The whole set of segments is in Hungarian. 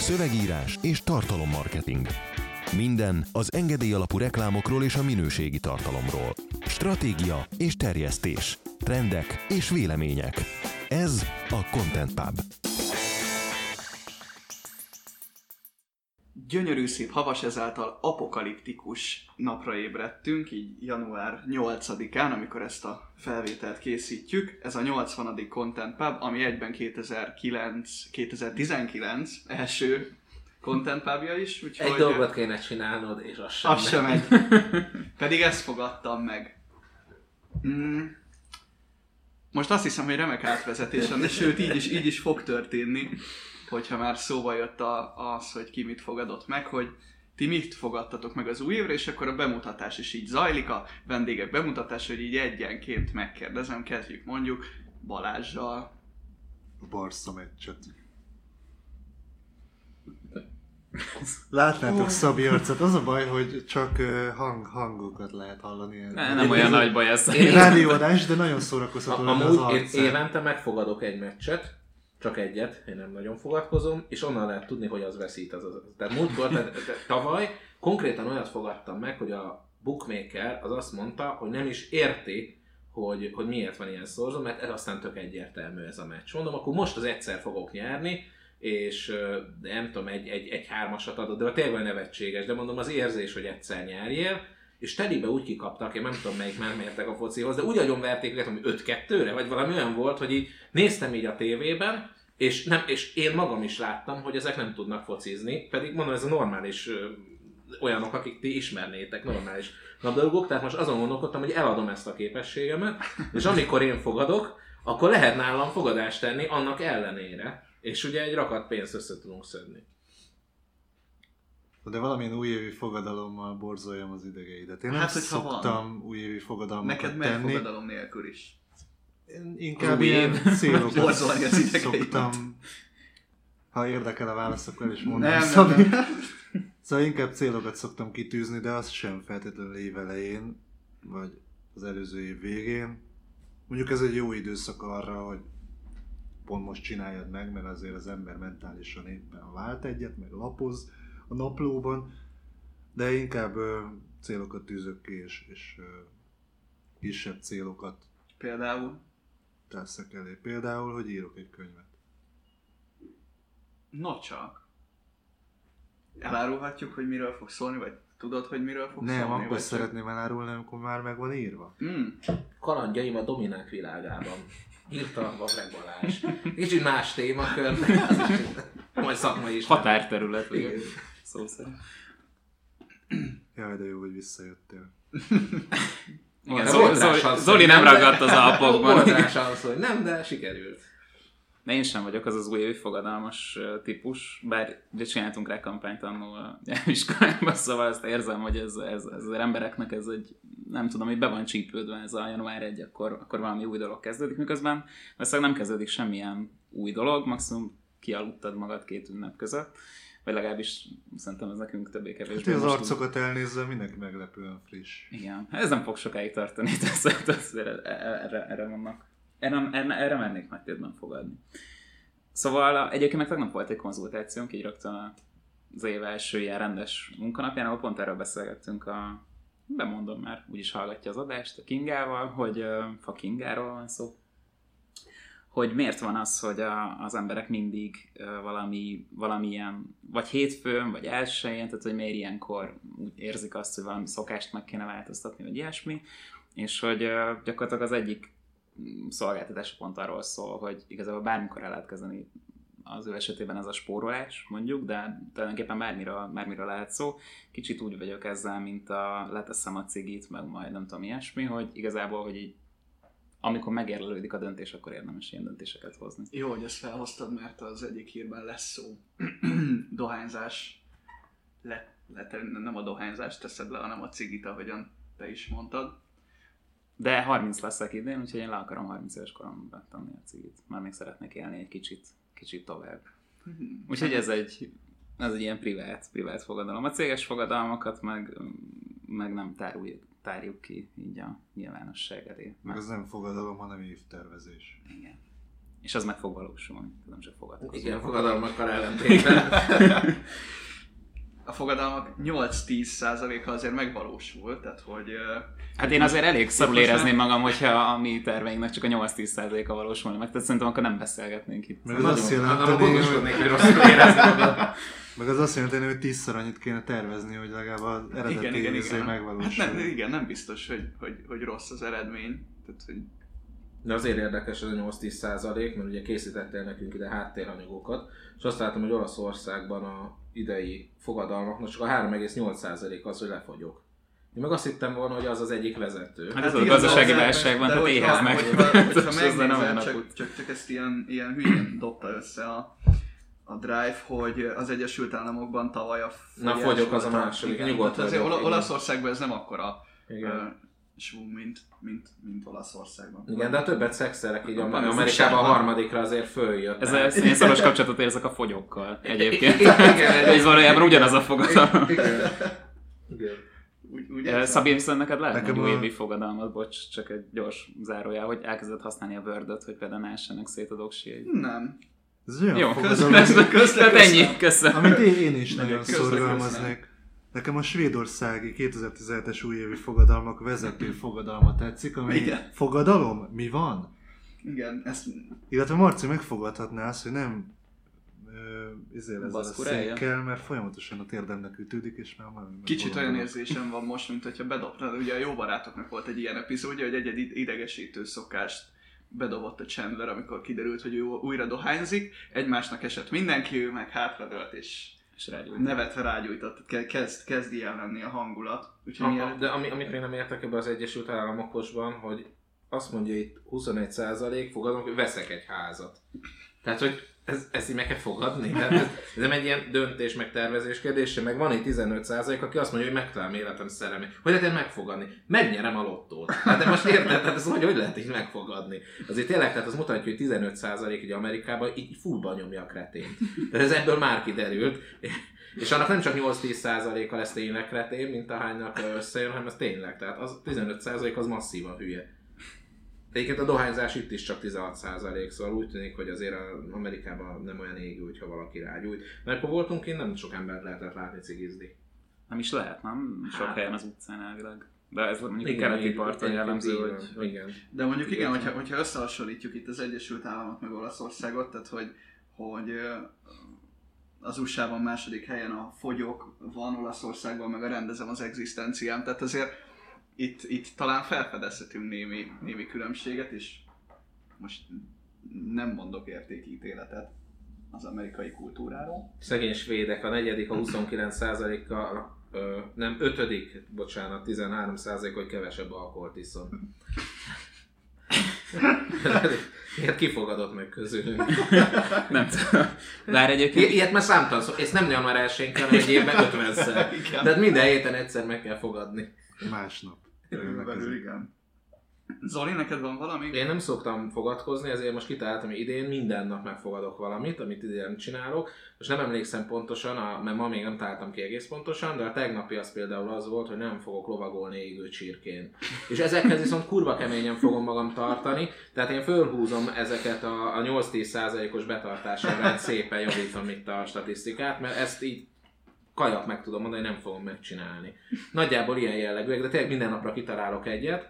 Szövegírás és tartalommarketing. Minden az engedély alapú reklámokról és a minőségi tartalomról. Stratégia és terjesztés. Trendek és vélemények. Ez a Content Pub. Gyönyörű szép havas, ezáltal apokaliptikus napra ébredtünk, így január 8-án, amikor ezt a felvételt készítjük. Ez a 80. Content Pub, ami egyben 2009, 2019 első Content Pubja is. Úgyhogy Egy dolgot kéne csinálnod, és az sem az sem megy. megy. Pedig ezt fogadtam meg. Mm. Most azt hiszem, hogy remek átvezetés lenne, sőt így is, így is fog történni, hogyha már szóba jött a, az, hogy ki mit fogadott meg, hogy ti mit fogadtatok meg az új évre, és akkor a bemutatás is így zajlik, a vendégek bemutatása, hogy így egyenként megkérdezem, kezdjük mondjuk Balázsjal. a Barca meccset. Látnátok Szabi arcát, az a baj, hogy csak hang, hangokat lehet hallani. Ne, nem olyan nagy baj ez. Én- Rádióadás, de nagyon szórakoztató Amúgy én évente megfogadok egy meccset, csak egyet, én nem nagyon fogadkozom, és onnan lehet tudni, hogy az veszít az az. Tehát múltkor, tehát, tehát tavaly konkrétan olyat fogadtam meg, hogy a bookmaker az azt mondta, hogy nem is érti, hogy, hogy miért van ilyen szorzó, mert ez aztán tök egyértelmű ez a meccs. Mondom, akkor most az egyszer fogok nyerni, és de nem tudom, egy, egy, egy hármasat adott, de tényleg nevetséges, de mondom, az érzés, hogy egyszer nyerjél, és telibe úgy kikaptak, én nem tudom melyik már mértek a focihoz, de úgy agyonverték őket, hogy 5-2-re, vagy valami olyan volt, hogy így néztem így a tévében, és, nem, és én magam is láttam, hogy ezek nem tudnak focizni, pedig mondom, ez a normális olyanok, akik ti ismernétek, normális labdarúgók, tehát most azon gondolkodtam, hogy eladom ezt a képességemet, és amikor én fogadok, akkor lehet nálam fogadást tenni annak ellenére, és ugye egy rakat pénzt össze tudunk szedni. De valamilyen újévi fogadalommal borzoljam az idegeidet. Én nem Hát, van. szoktam újévi fogadalmakat Neked tenni. fogadalom nélkül is. Én inkább új ilyen célokat az szoktam. Ha érdekel a válasz, akkor is mondom. Nem, nem, Szabi. nem. Szóval inkább célokat szoktam kitűzni, de az sem feltétlenül év elején, vagy az előző év végén. Mondjuk ez egy jó időszak arra, hogy pont most csináljad meg, mert azért az ember mentálisan éppen vált egyet, meg lapoz a naplóban, de inkább ö, célokat tűzök ki, és, és ö, kisebb célokat Például. teszek elé. Például, hogy írok egy könyvet. No csak. Elárulhatjuk, hogy miről fog szólni, vagy tudod, hogy miről fog Nem, szólni? akkor vagy szeretném elárulni, amikor már meg van írva. Mm. Kalandjaim a dominánk világában. Írta Vavreg Balázs. Kicsit más témakör, de az is majd szakmai is. Határterület, Igen. Szó szerint. Jaj, de jó, hogy visszajöttél. Igen, De Zoli, Zoli, Zoli nem ragadt az alpokban. Sansz, hogy nem, de sikerült. De én sem vagyok az az újévi fogadalmas típus, bár ugye csináltunk rá kampányt annó a nyelviskolában, szóval azt érzem, hogy ez, ez, ez az embereknek ez egy, nem tudom, hogy be van csípődve ez a január 1, akkor, akkor valami új dolog kezdődik, miközben valószínűleg nem kezdődik semmilyen új dolog, maximum kialudtad magad két ünnep között, vagy legalábbis szerintem ez nekünk többé-kevésbé. Hát az arcokat elnézve mindenki meglepően friss. Igen, ez nem fog sokáig tartani, tehát erre, erre, erre vannak. Erre, erre, erre mernék nagy tétben fogadni. Szóval egyébként meg tegnap volt egy konzultációnk, így rögtön az év első ilyen rendes munkanapján, ahol pont erről beszélgettünk a bemondom már, úgyis hallgatja az adást a Kingával, hogy uh, fa Kingáról van szó, hogy miért van az, hogy a, az emberek mindig valami, valamilyen, vagy hétfőn, vagy elsőjén, tehát hogy miért ilyenkor úgy érzik azt, hogy valami szokást meg kéne változtatni, vagy ilyesmi, és hogy gyakorlatilag az egyik szolgáltatás pont arról szól, hogy igazából bármikor el lehet kezdeni az ő esetében ez a spórolás, mondjuk, de tulajdonképpen bármiről, bármiről lehet szó. Kicsit úgy vagyok ezzel, mint a leteszem a cigit, meg majd nem tudom ilyesmi, hogy igazából, hogy így amikor megérlelődik a döntés, akkor érdemes ilyen döntéseket hozni. Jó, hogy ezt felhoztad, mert az egyik hírben lesz szó. dohányzás. Le, le, nem a dohányzást teszed le, hanem a cigit, ahogyan te is mondtad. De 30 leszek idén, úgyhogy én le akarom 30 éves koromban tenni a cigit. Már még szeretnék élni egy kicsit, kicsit tovább. Úgyhogy ez egy, ez egy ilyen privát, privát fogadalom. A céges fogadalmakat meg, meg nem táruljuk, tárjuk ki így a nyilvánosság elé. Meg Mert, az nem fogadalom, hanem évtervezés. igen. És az meg fog valósulni, nem csak fogadkozni. Igen, fogadalmakkal ellentétben. A fogadalmak 8-10%-a azért megvalósul, tehát hogy... Hát én azért elég szarul érezném magam, hogyha a mi terveinknek csak a 8-10%-a valósulna meg, tehát szerintem akkor nem beszélgetnénk itt. Meg az azt jelenteni, hogy, rosszul érezni magad. meg az azt jelenteni, hogy tízszer annyit kéne tervezni, hogy legalább az eredeti igen, igen, izé igen. Hát megvalósul. nem, igen, nem biztos, hogy, hogy, hogy rossz az eredmény. Tehát, hogy De azért érdekes ez a 8-10 százalék, mert ugye készítettél nekünk ide háttéranyagokat, és azt látom, hogy Olaszországban a idei fogadalmaknak csak a 3,8 százalék az, hogy lefagyok. Én meg azt hittem volna, hogy az az egyik vezető. Hát ez a gazdasági az- válságban, de tehát ezzel nem olyan megnézed, csak, csak, csak ezt ilyen, ilyen hülyén dobta össze a, a Drive, hogy az Egyesült Államokban tavaly a Na, fogyok az a második, nyugodt tehát azért. Olaszországban ez nem akkora Igen. Svung, mint, mint, mint Olaszországban. Igen, de a többet szexelek így az Amerikában a harmadikra azért följött. Ez a, én szoros kapcsolatot érzek a fogyokkal egyébként. Igen, Ez valójában ugyanaz a fogadalom. Igen. Igen. Úgy, úgy Eh, viszont neked lehet Nekem egy a- újévi fogadalmat, bocs, csak egy gyors zárójá, hogy elkezdett használni a word hogy például ne essenek szét a doksiai. Nem. Ez olyan Jó, fogadalom, közben, közben, Tehát ennyi, köszönöm. amit én, én is nagyon szorgalmaznék. Nekem a svédországi 2017-es újévi fogadalmak vezető fogadalma tetszik, ami Igen. fogadalom? Mi van? Igen, ezt Illetve Marci megfogadhatná azt, hogy nem izél ezzel a székkel, mert folyamatosan a térdemnek ütődik, és már már Kicsit olyan érzésem van most, mint hogyha bedobtad, ugye a jó barátoknak volt egy ilyen epizódja, hogy egy, egy idegesítő szokást bedobott a Chandler, amikor kiderült, hogy ő újra dohányzik, egymásnak esett mindenki, ő meg hátradőlt, és És rágyújt. nevetve rágyújtott, Ke- kezd, kezd ilyen lenni a hangulat. Úgyhogy A- De ami, amit még nem értek ebbe az Egyesült Államokosban, hogy azt mondja itt 21% fogadom, hogy veszek egy házat. Tehát, hogy ez, ezt így meg kell fogadni. Tehát ez, ez nem egy ilyen döntés, meg tervezés kérdése, meg van itt 15% aki azt mondja, hogy megtalálom életem szerelmét. Hogy lehet én megfogadni? Megnyerem a lottót. Hát de most érted, tehát ez hogy, hogy lehet így megfogadni? Azért tényleg, tehát az mutatja, hogy 15% így Amerikában így fullba nyomja a kretént. Tehát ez ebből már kiderült. És annak nem csak 8-10%-a lesz tényleg kretén, mint ahánynak összejön, hanem ez tényleg. Tehát az 15% az masszívan hülye. Egyébként a dohányzás itt is csak 16%, szóval úgy tűnik, hogy azért a- Amerikában nem olyan égő, hogyha valaki rágyújt. Mert akkor voltunk kint, nem sok embert lehetett látni cigizni. Nem is lehet, nem? Sok Hát. helyen az utcán elvileg. De ez mondjuk Igen, a keleti parton jellemző, hogy, Igen. de mondjuk igen, hogyha, hogyha összehasonlítjuk itt az Egyesült Államok meg Olaszországot, tehát hogy, hogy az USA-ban második helyen a fogyok van, Olaszországban meg a rendezem az egzisztenciám, tehát azért itt, itt talán felfedezhetünk némi, némi különbséget, és most nem mondok értékítéletet az amerikai kultúráról. Szegény svédek, a negyedik, a 29%-a, ö, nem, ötödik, bocsánat, 13% hogy kevesebb alkoholt iszom. Ilyet kifogadott meg közülünk. nem tudom. Bár I- egyébként ilyet már számtalan szó. Ez nem január 1 hanem egy évben 50-szer. Igen. Tehát minden héten egyszer meg kell fogadni. Másnap. Körülbelül igen. Zoli, neked van valami? Én nem szoktam fogadkozni, ezért most kitaláltam, hogy idén minden nap megfogadok valamit, amit idén csinálok. Most nem emlékszem pontosan, a, mert ma még nem találtam ki egész pontosan, de a tegnapi az például az volt, hogy nem fogok lovagolni égő csirkén. És ezekhez viszont kurva keményen fogom magam tartani, tehát én fölhúzom ezeket a, a 8-10 százalékos betartásra, szépen javítom itt a statisztikát, mert ezt így kajak meg tudom mondani, nem fogom megcsinálni. Nagyjából ilyen jellegűek, de tényleg minden napra kitalálok egyet,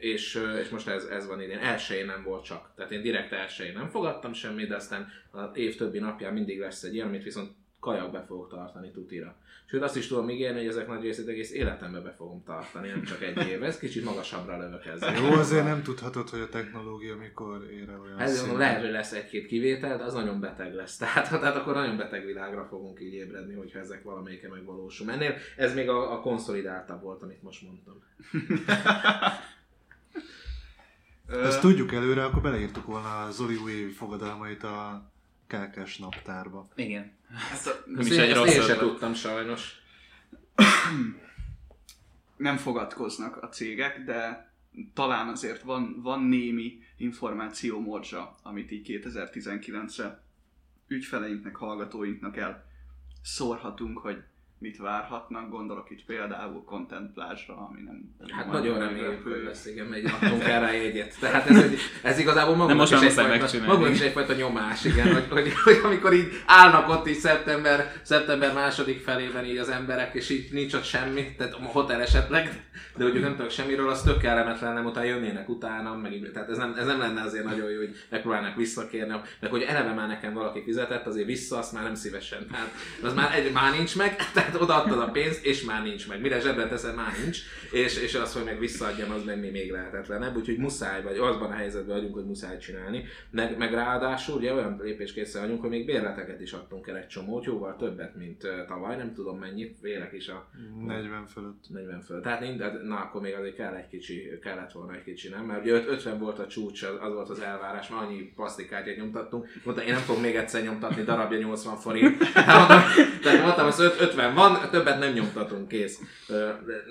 és, és most ez, ez van idén. Elsőjén nem volt csak. Tehát én direkt elsőjén nem fogadtam semmit, de aztán az év többi napján mindig lesz egy ilyen, amit viszont kajak be fogok tartani tutira. Sőt, azt is tudom ígérni, hogy ezek nagy részét egész életembe be fogom tartani, nem csak egy év. Ez kicsit magasabbra lövök ezzel. Jó, azért nem tudhatod, hogy a technológia mikor ér el olyan Ez szintre. mondom, lehet, hogy lesz egy-két kivétel, de az nagyon beteg lesz. Tehát, tehát akkor nagyon beteg világra fogunk így ébredni, hogyha ezek valamelyike megvalósul. Ennél ez még a, a konszolidáltabb volt, amit most mondtam. Ezt tudjuk előre, akkor beleírtuk volna a Zoli újévi fogadalmait a KKS naptárba. igen. hát a, Nem Ezt is egy rossz én se ötlet. tudtam sajnos. nem fogadkoznak a cégek, de talán azért van, van némi információ morzsa, amit így 2019-re ügyfeleinknek, hallgatóinknak el szórhatunk, hogy mit várhatnak, gondolok itt például Content Plázsra, ami nem... Hát nagyon meglepő. hogy lesz, igen, megy, adtunk erre a jegyet. Tehát ez, egy, ez igazából magunknak most is, egyfajta, magunknak is egyfajta nyomás, igen, hogy, hogy, hogy, amikor így állnak ott így szeptember, szeptember második felében így az emberek, és így nincs ott semmi, tehát a hotel esetleg, de hogy nem tudnak semmiről, az tök kellemetlen, nem utána jönnének utána, meg így, tehát ez nem, ez nem lenne azért nagyon jó, hogy megpróbálnak visszakérni, meg hogy eleve már nekem valaki fizetett, azért vissza, azt már nem szívesen. Tehát az már, egy, már nincs meg, tehát odaadtad a pénzt, és már nincs meg. Mire zsebre teszed, már nincs, és, és az, hogy meg visszaadjam, az meg még, lehetetlenebb, úgyhogy muszáj, vagy azban a helyzetben vagyunk, hogy muszáj csinálni. Meg, meg ráadásul ugye olyan lépéskészre vagyunk, hogy még bérleteket is adtunk el egy csomót, jóval többet, mint tavaly, nem tudom mennyit, vélek is a 40 fölött. 40 föl. Tehát mind, hát, na akkor még azért kell egy kicsi, kellett volna egy kicsi, nem? Mert ugye öt- 50 volt a csúcs, az, az volt az elvárás, már annyi plastikártyát nyomtattunk. Mondta, én nem fogok még egyszer nyomtatni, darabja 80 forint. Hát mondtam, tehát mondtam, az öt- 50 van, többet nem nyomtatunk, kész.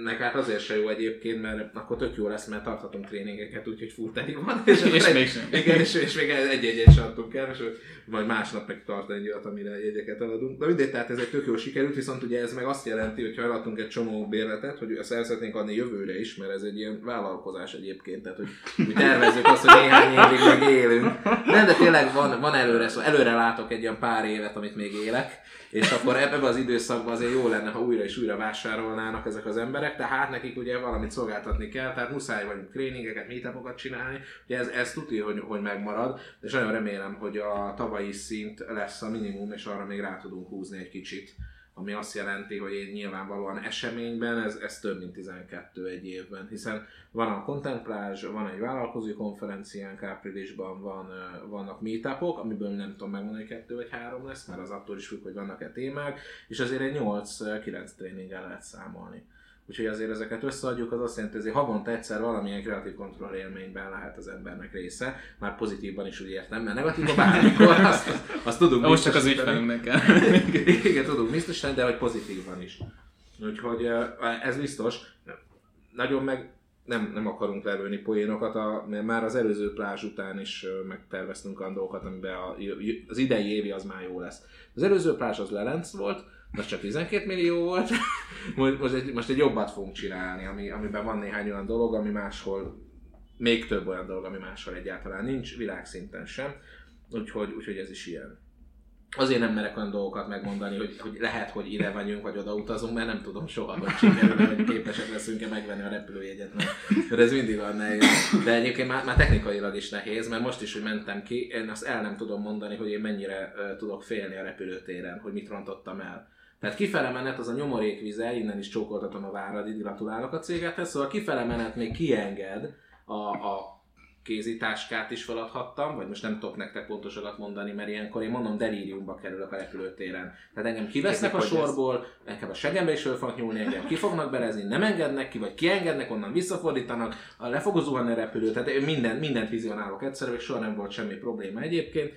Meg hát azért se jó egyébként, mert akkor tök jó lesz, mert tarthatunk tréningeket, úgyhogy full teli van. És akkor egy- mégsem. Igen, és, és még egy-egyet sem adtunk el, és majd másnap meg tart egy olyat, amire jegyeket eladunk. De mindegy, tehát ez egy tök jól sikerült, viszont ugye ez meg azt jelenti, hogy ha eladtunk egy csomó bérletet, hogy ezt el szeretnénk adni jövőre is, mert ez egy ilyen vállalkozás egyébként, tehát hogy úgy tervezzük azt, hogy néhány évig meg élünk. Nem, de tényleg van, van előre, szóval előre látok egy ilyen pár évet, amit még élek, és akkor ebben az időszakban azért jó lenne, ha újra és újra vásárolnának ezek az emberek, tehát nekik ugye valamit szolgáltatni kell, tehát muszáj vagyunk tréningeket, meetupokat csinálni, ugye ez, ez tuti, hogy, hogy megmarad, és nagyon remélem, hogy a tavalyi szint lesz a minimum, és arra még rá tudunk húzni egy kicsit ami azt jelenti, hogy én nyilvánvalóan eseményben ez, ez több mint 12 egy évben, hiszen van a kontemplázs, van egy vállalkozói konferenciánk áprilisban, van, vannak meetupok, amiből nem tudom megmondani, hogy kettő vagy három lesz, mert az attól is függ, hogy vannak-e témák, és azért egy 8-9 tréninggel lehet számolni. Úgyhogy azért ezeket összeadjuk, az azt jelenti, hogy azért havonta egyszer valamilyen kreatív kontroll élményben lehet az embernek része, már pozitívban is úgy értem, mert negatívban bármikor, azt, azt, tudunk Most csak az ügyfelünknek kell. Igen, tudunk biztosan, de hogy pozitívban is. Úgyhogy ez biztos. Nagyon meg nem, nem akarunk lelőni poénokat, a, mert már az előző plázs után is megterveztünk olyan dolgokat, amiben a, az idei évi az már jó lesz. Az előző plázs az Lelenc volt, most csak 12 millió volt, most, egy, most egy jobbat fogunk csinálni, ami, amiben van néhány olyan dolog, ami máshol, még több olyan dolog, ami máshol egyáltalán nincs, világszinten sem, úgyhogy, úgyhogy ez is ilyen. Azért nem merek olyan dolgokat megmondani, hogy, hogy lehet, hogy ide vagyunk, vagy oda utazunk, mert nem tudom soha, hogy sikerül, hogy képesek leszünk-e megvenni a repülőjegyet, mert, mert ez mindig olyan nehéz. De egyébként már, már technikailag is nehéz, mert most is, hogy mentem ki, én azt el nem tudom mondani, hogy én mennyire uh, tudok félni a repülőtéren, hogy mit rontottam el. Tehát kifele menet az a nyomorék vize, innen is csókoltatom a váradit, gratulálok a cégethez, szóval kifele menet még kienged a, a kézitáskát is feladhattam, vagy most nem tudok nektek pontosokat mondani, mert ilyenkor én mondom delíriumba kerülök a repülőtéren. Tehát engem kivesznek a Érzik, hogy ez- sorból, nekem a segembe is föl fognak nyúlni, engem ki fognak berezni, nem engednek ki, vagy kiengednek, onnan visszafordítanak, a le fog zuhanni a repülő, tehát én minden, mindent vizionálok egyszerre, és soha nem volt semmi probléma egyébként,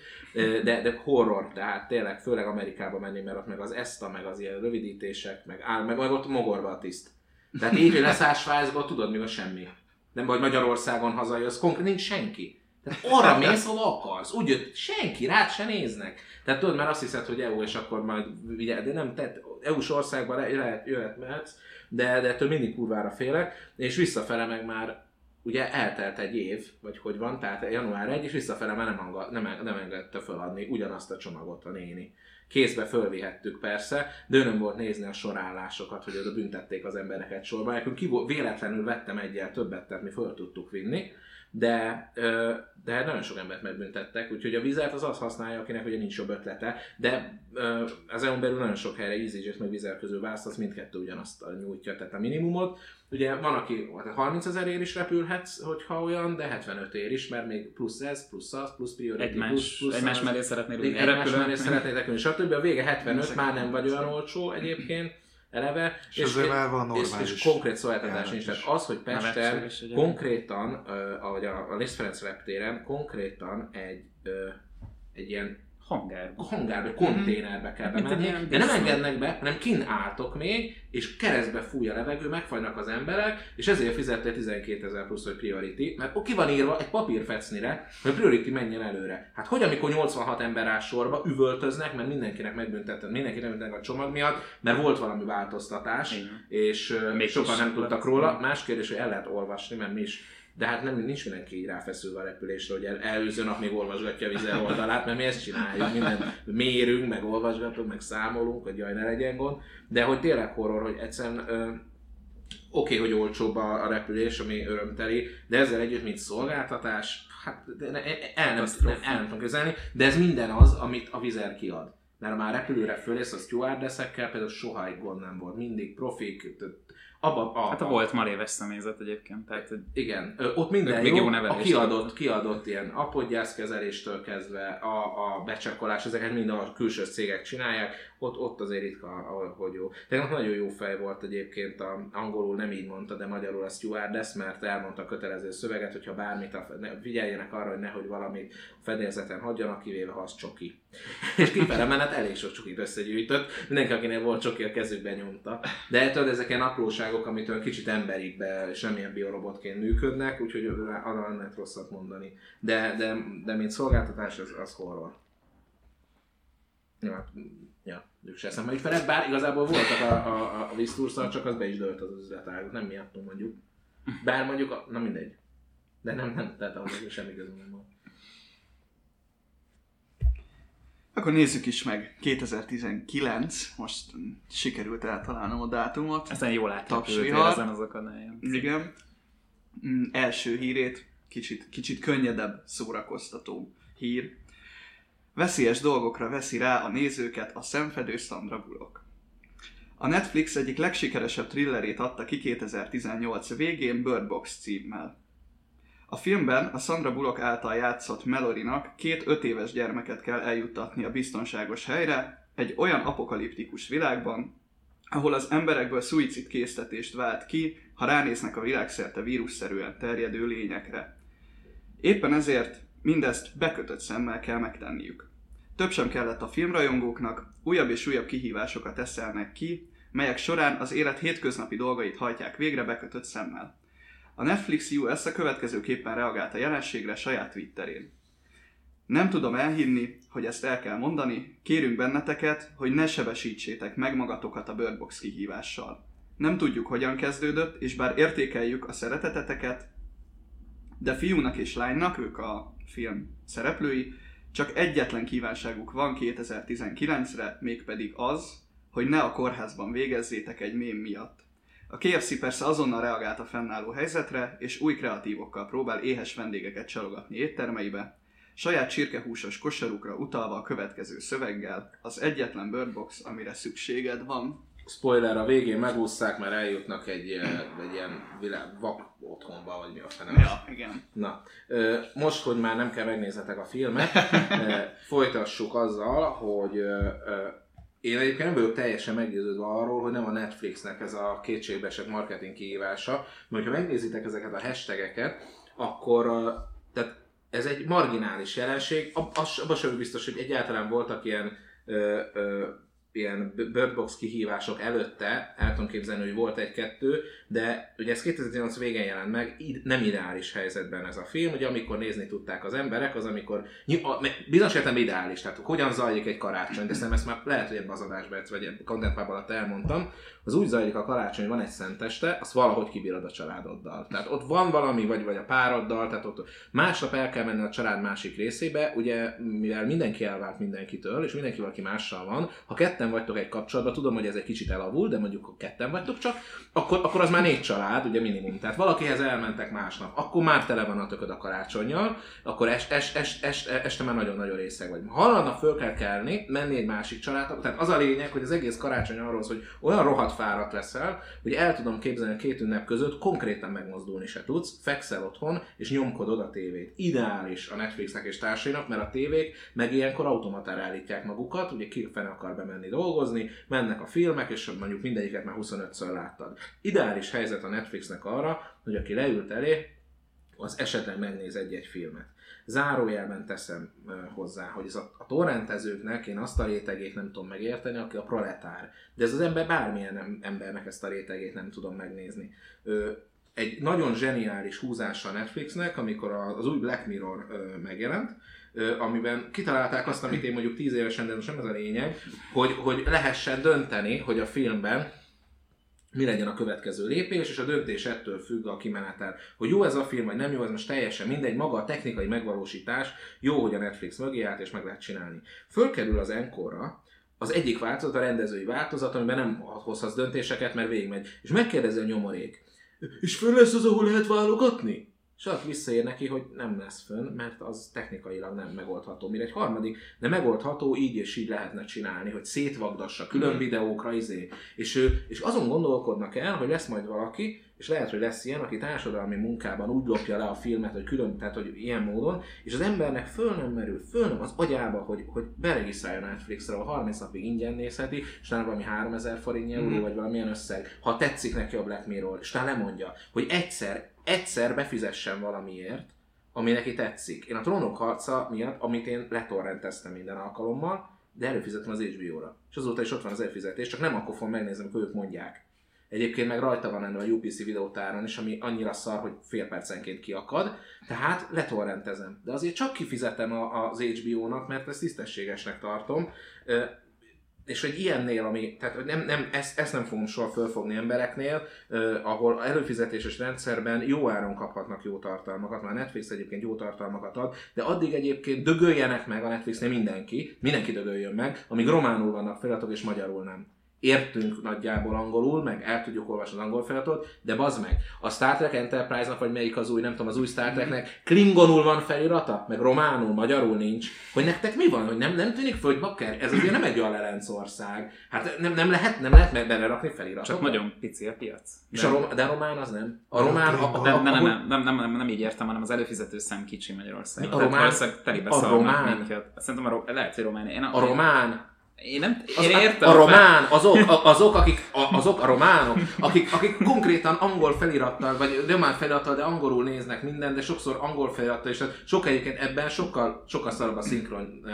de, de horror, tehát tényleg, főleg Amerikába menni, mert ott meg az ESTA, meg az ilyen rövidítések, meg áll, meg, meg ott mogorva a tiszt. Tehát így, hogy leszállsz tudod, mi a semmi. Nem vagy Magyarországon hazajössz, konkrét nincs senki. Tehát arra mész, ahol akarsz. Úgy jött, senki, rád se néznek. Tehát tudod, mert azt hiszed, hogy EU, és akkor majd, ugye, de nem, tehát EU-s országban lehet, jöhet, mehetsz, de, de ettől mindig kurvára félek, és visszafele meg már ugye eltelt egy év, vagy hogy van, tehát január 1, és visszafele már nem, hanga, nem, nem engedte feladni ugyanazt a csomagot a néni. Kézbe fölvihettük persze, de volt nézni a sorállásokat, hogy oda büntették az embereket sorba. Nekünk véletlenül vettem egyel többet, tehát mi föl tudtuk vinni, de, de nagyon sok embert megbüntettek, úgyhogy a vizet az az használja, akinek ugye nincs jobb ötlete, de az EU-n belül nagyon sok helyre EasyJet meg vizer közül választasz, mindkettő ugyanazt nyújtja, tehát a minimumot. Ugye van, aki hát 30 ezer ér is repülhetsz, hogyha olyan, de 75 ér is, mert még plusz ez, plusz az, plusz priority, plusz, Egymás, plusz egymás az. mellé szeretnél ülni. Egymás mellé szeretnétek ülni, stb. A vége 75 Ezek már nem vagy olyan olcsó egyébként, eleve. És ezzel már van és, normális és konkrét szolgáltatás nincs. is. Tehát az, hogy Pesten is konkrétan, ahogy a, a Liszt Ferenc reptéren, konkrétan egy, egy ilyen Hangárba. hangárba, konténerbe kell bemenni, de nem engednek be, hanem kin álltok még, és keresztbe fúj a levegő, megfagynak az emberek, és ezért fizettél 12 ezer plusz, hogy priority, mert ki van írva egy papírfecnire, hogy priority menjen előre. Hát hogy amikor 86 ember áll sorba, üvöltöznek, mert mindenkinek megbüntetett, mindenkinek megbüntettek a csomag miatt, mert volt valami változtatás, Igen. és Még sokan nem tudtak róla. Más kérdés, hogy el lehet olvasni, mert mi is de hát nem, nincs mindenki így ráfeszülve a repülésre, hogy el, előző nap még olvasgatja a vizer oldalát, mert mi ezt csináljuk, mindent mérünk, meg olvasgatunk, meg számolunk, hogy jaj, ne legyen gond. De hogy tényleg horror, hogy egyszerűen ö, oké, hogy olcsóbb a, a repülés, ami örömteli, de ezzel együtt, mint szolgáltatás, hát ne, el, nem, nem, el nem tudom közelni, de ez minden az, amit a vizer kiad. Mert már repülőre fölész a stewardessekkel, például soha egy gond nem volt, mindig profik, abba, a, Hát a volt maléves személyzet egyébként, tehát hogy igen, ö, ott minden jó, jó a kiadott, kiadott ilyen apodgyászkezeléstől kezdve, a, a becsekkolás, ezeket mind a külső cégek csinálják, ott, ott azért ritka, hogy jó. Tegnap nagyon jó fej volt egyébként, a, angolul nem így mondta, de magyarul a stewardess, mert elmondta a kötelező szöveget, hogyha bármit, a, ne, figyeljenek arra, hogy nehogy valamit fedélzeten hagyjanak, kivéve ha az csoki. És kifele menet elég sok csokit összegyűjtött, mindenki, akinél volt csoki, a kezükbe nyomta. De tudod, ezek ilyen apróságok, amitől kicsit emberikbe, semmilyen biorobotként működnek, úgyhogy arra nem lehet rosszat mondani. De, de, de mint szolgáltatás, az, az horror. Ja, ja, ők se eszembe ügyfelek, bár igazából voltak a, a, a Viszturszal, csak az be is dőlt az üzletág, nem miattunk mondjuk. Bár mondjuk, a, na mindegy. De nem, nem, tehát ahhoz semmi közünk nem volt. Akkor nézzük is meg 2019, most sikerült eltalálnom a dátumot. aztán jól Tapsvihar. ezen az akadályon. Igen. Mm, Első hírét, kicsit, kicsit könnyedebb, szórakoztató hír. Veszélyes dolgokra veszi rá a nézőket a szemfedő Sandra Bullock. A Netflix egyik legsikeresebb thrillerét adta ki 2018 végén Bird Box címmel. A filmben a Sandra Bullock által játszott Melorinak két öt éves gyermeket kell eljuttatni a biztonságos helyre, egy olyan apokaliptikus világban, ahol az emberekből szuicid késztetést vált ki, ha ránéznek a világszerte vírusszerűen terjedő lényekre. Éppen ezért mindezt bekötött szemmel kell megtenniük. Több sem kellett a filmrajongóknak, újabb és újabb kihívásokat eszelnek ki, melyek során az élet hétköznapi dolgait hajtják végre bekötött szemmel. A Netflix US a következőképpen reagált a jelenségre saját Twitterén. Nem tudom elhinni, hogy ezt el kell mondani, kérünk benneteket, hogy ne sebesítsétek meg magatokat a Bird Box kihívással. Nem tudjuk, hogyan kezdődött, és bár értékeljük a szereteteteket, de fiúnak és lánynak, ők a film szereplői, csak egyetlen kívánságuk van 2019-re, mégpedig az, hogy ne a kórházban végezzétek egy mém miatt. A KFC persze azonnal reagált a fennálló helyzetre, és új kreatívokkal próbál éhes vendégeket csalogatni éttermeibe, saját csirkehúsos kosarukra utalva a következő szöveggel, az egyetlen Bird Box, amire szükséged van. Spoiler, a végén megúszszák, mert eljutnak egy, egy ilyen világ, vak otthonba, vagy mi a fene. Ja, igen. Na, most, hogy már nem kell megnéznetek a filmet, folytassuk azzal, hogy én egyébként nem vagyok teljesen meggyőződve arról, hogy nem a Netflixnek ez a kétségbeesett marketing kihívása, mert ha megnézitek ezeket a hashtageket, akkor tehát ez egy marginális jelenség, abban sem biztos, hogy egyáltalán voltak ilyen ö, ö, ilyen Bird Box kihívások előtte, el tudom képzelni, hogy volt egy-kettő, de ugye ez 2018 végén jelent meg, nem ideális helyzetben ez a film, ugye amikor nézni tudták az emberek, az amikor, bizonyos értelemben ideális, tehát hogyan zajlik egy karácsony, de szerintem ezt már lehet, hogy ebben az egyszer, vagy kontentpában alatt elmondtam, az úgy zajlik a karácsony, hogy van egy szenteste, azt valahogy kibírod a családoddal. Tehát ott van valami, vagy, vagy a pároddal, tehát ott másnap el kell menni a család másik részébe, ugye mivel mindenki elvált mindenkitől, és mindenki valaki mással van, ha ketten vagytok egy kapcsolatban, tudom, hogy ez egy kicsit elavul, de mondjuk ha ketten vagytok csak, akkor, akkor az már négy család, ugye minimum. Tehát valakihez elmentek másnap, akkor már tele van a tököd a karácsonyjal, akkor es, es, es, es, este már nagyon-nagyon részeg vagy. Ha harmadnap föl kell kelni, menni egy másik családba, tehát az a lényeg, hogy az egész karácsony arról hogy olyan rohadt fáradt leszel, hogy el tudom képzelni a két ünnep között konkrétan megmozdulni se tudsz, fekszel otthon, és nyomkodod a tévét. Ideális a Netflixnek és társainak, mert a tévék meg ilyenkor automatára állítják magukat, ugye ki fene akar bemenni dolgozni, mennek a filmek, és mondjuk mindegyiket már 25-ször láttad. Ideális helyzet a Netflixnek arra, hogy aki leült elé, az esetleg megnéz egy-egy filmet. Zárójelben teszem hozzá, hogy ez a, a torrentezőknek én azt a rétegét nem tudom megérteni, aki a proletár. De ez az ember bármilyen em- embernek ezt a rétegét nem tudom megnézni. Egy nagyon zseniális húzása a Netflixnek, amikor az új Black Mirror megjelent, amiben kitalálták azt, amit én mondjuk 10 évesen, de most nem ez a lényeg, hogy, hogy lehessen dönteni, hogy a filmben mi legyen a következő lépés, és a döntés ettől függ a kimenetel. Hogy jó ez a film, vagy nem jó, ez most teljesen mindegy, maga a technikai megvalósítás, jó, hogy a Netflix mögé állt, és meg lehet csinálni. Fölkerül az Encore-ra, az egyik változat, a rendezői változat, amiben nem hozhatsz döntéseket, mert végigmegy. És megkérdezi a nyomorék, és föl lesz az, ahol lehet válogatni? És visszaér neki, hogy nem lesz fönn, mert az technikailag nem megoldható. Mire egy harmadik, de megoldható, így és így lehetne csinálni, hogy szétvagdassa külön videókra, izé. És, ő, és azon gondolkodnak el, hogy lesz majd valaki, és lehet, hogy lesz ilyen, aki társadalmi munkában úgy lopja le a filmet, hogy külön, tehát hogy ilyen módon, és az embernek föl nem merül, föl nem az agyába, hogy, hogy beregisztráljon Netflixre, ahol 30 napig ingyen nézheti, és talán valami 3000 forintnyi euró, Mhm. vagy valamilyen összeg, ha tetszik neki a Black Mirror, és talán lemondja, hogy egyszer, egyszer befizessen valamiért, ami neki tetszik. Én a Trónok harca miatt, amit én letorrenteztem minden alkalommal, de előfizettem az HBO-ra. És azóta is ott van az előfizetés, csak nem akkor fogom megnézni, amikor ők mondják. Egyébként meg rajta van ennél a UPC videótáron is, ami annyira szar, hogy fél percenként kiakad, tehát letorrentezem. De azért csak kifizetem az HBO-nak, mert ezt tisztességesnek tartom. És hogy ilyennél, ami, tehát nem, nem, ezt, ezt nem fogom soha fölfogni embereknél, eh, ahol előfizetéses rendszerben jó áron kaphatnak jó tartalmakat, már Netflix egyébként jó tartalmakat ad, de addig egyébként dögöljenek meg a Netflixnél mindenki, mindenki dögöljön meg, amíg románul vannak feliratok és magyarul nem. Értünk nagyjából angolul, meg el tudjuk olvasni az angol feliratot, de bazd meg, a Star Trek Enterprise-nak, vagy melyik az új, nem tudom, az új Star Treknek klingonul van felirata, meg románul, magyarul nincs. Hogy nektek mi van, hogy nem, nem tűnik föl, hogy bakker, ez azért nem egy Alelenc ország. Hát nem, nem lehet, nem lehet belerakni feliratot. Csak nagyon pici a piac. És a rom, de a román az nem. A román... A, a, Nem, a, nem, nem, nem, nem, nem, nem, nem így értem, hanem az előfizető szem kicsi Magyarországon. A Tehát román- valószínűleg telibe a román- minket. Szerintem a, ro- lehet, hogy román. Én A román, Én nem, az, én értem. a román, azok, a, azok, akik, a, azok a románok, akik, akik konkrétan angol felirattal, vagy román felirattal, de angolul néznek minden, de sokszor angol felirattal, és sok egyébként ebben sokkal, sokkal szarabb a szinkron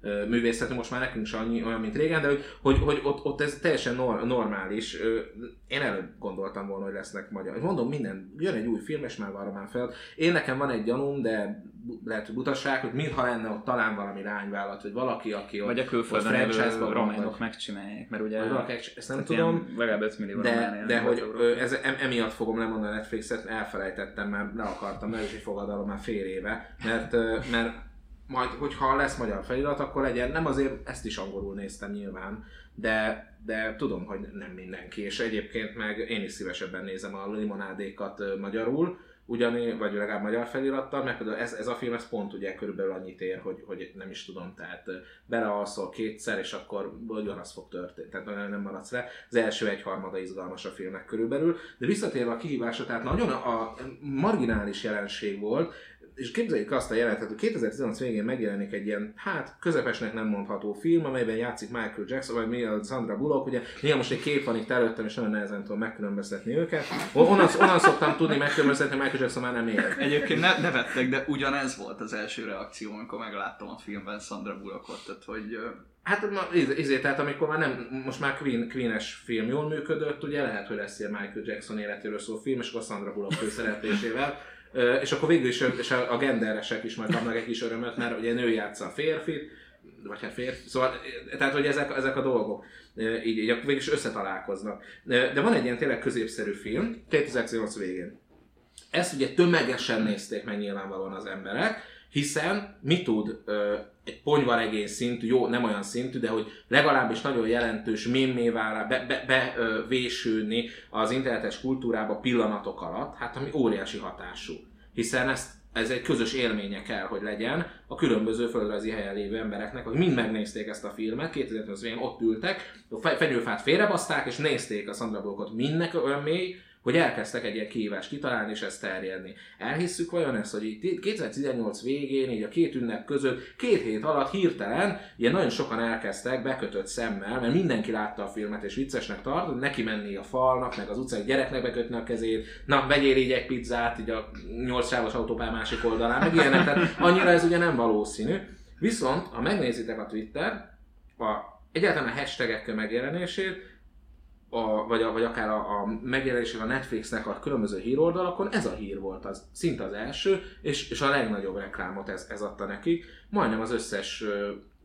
művészet, most már nekünk sem annyi olyan, mint régen, de hogy, hogy, hogy ott, ott, ez teljesen nor, normális. Én előbb gondoltam volna, hogy lesznek magyar. Mondom, minden, jön egy új film, és már van román felirat. Én nekem van egy gyanúm, de lehet, hogy butaság, hogy mintha lenne ott talán valami lányvállalat, vagy valaki, aki Vagy a külföldön van, románok megcsinálják, mert ugye vagy valaki, ezt nem tudom. legalább 5 millió De, de hogy ez, em, emiatt fogom lemondani a Netflixet, elfelejtettem, már le akartam, ez is fogadalom már fél éve, mert, mert majd, hogyha lesz magyar felirat, akkor legyen, nem azért ezt is angolul néztem nyilván, de, de tudom, hogy nem mindenki, és egyébként meg én is szívesebben nézem a limonádékat magyarul, ugyané, vagy legalább magyar felirattal, mert ez, ez a film ez pont ugye körülbelül annyit ér, hogy, hogy nem is tudom, tehát belealszol kétszer, és akkor ugyanaz fog történni, tehát nem maradsz le. Az első egyharmada izgalmas a filmnek körülbelül, de visszatérve a kihívásra, tehát nagyon a, a marginális jelenség volt, és képzeljük azt a jelentet, hogy 2018 végén megjelenik egy ilyen, hát közepesnek nem mondható film, amelyben játszik Michael Jackson, vagy mi a Sandra Bullock, ugye néha most egy kép van itt előttem, és nagyon nehezen tudom megkülönböztetni őket. Onnan, onnan szoktam tudni megkülönböztetni, hogy Michael Jackson már nem él. Egyébként ne, nevettek, de ugyanez volt az első reakció, amikor megláttam a filmben Sandra Bullockot, tehát hogy Hát ma- iz- izé, tehát amikor már nem, most már Queen, Queen-es film jól működött, ugye lehet, hogy lesz ilyen Michael Jackson életéről szóló film, és akkor Sandra Bullock főszereplésével. És akkor végül is és a genderesek is majd kapnak egy kis örömöt, mert ugye nő játsza a férfit, vagy hát férfi, szóval, tehát hogy ezek, ezek a dolgok így, így végül is összetalálkoznak. De van egy ilyen tényleg középszerű film, 2018 végén. Ezt ugye tömegesen nézték meg nyilvánvalóan az emberek, hiszen mi tud egy ponyvaregény szintű, jó, nem olyan szintű, de hogy legalábbis nagyon jelentős mémé válá, be, be, be az internetes kultúrába pillanatok alatt, hát ami óriási hatású. Hiszen ezt ez egy közös élménye kell, hogy legyen a különböző földrajzi helyen lévő embereknek, hogy mind megnézték ezt a filmet, 2010 végén ott ültek, a fe- fenyőfát félrebaszták, és nézték a Sandra Bullockot. Mindnek olyan mély, hogy elkezdtek egy ilyen kihívást kitalálni, és ezt terjedni. Elhisszük vajon ezt, hogy így 2018 végén, így a két ünnep között, két hét alatt hirtelen, ilyen nagyon sokan elkezdtek bekötött szemmel, mert mindenki látta a filmet, és viccesnek tart, hogy neki menni a falnak, meg az utcán gyereknek bekötni a kezét, na, vegyél így egy pizzát, így a nyolc sávos autópálya másik oldalán, meg ilyenek, tehát annyira ez ugye nem valószínű. Viszont, ha megnézitek a Twitter, a, egyáltalán a hashtagek megjelenését, a, vagy, a, vagy akár a, a megjelenésében a Netflixnek a különböző híroldalakon, ez a hír volt az, szinte az első, és, és a legnagyobb reklámot ez, ez adta nekik. Majdnem az összes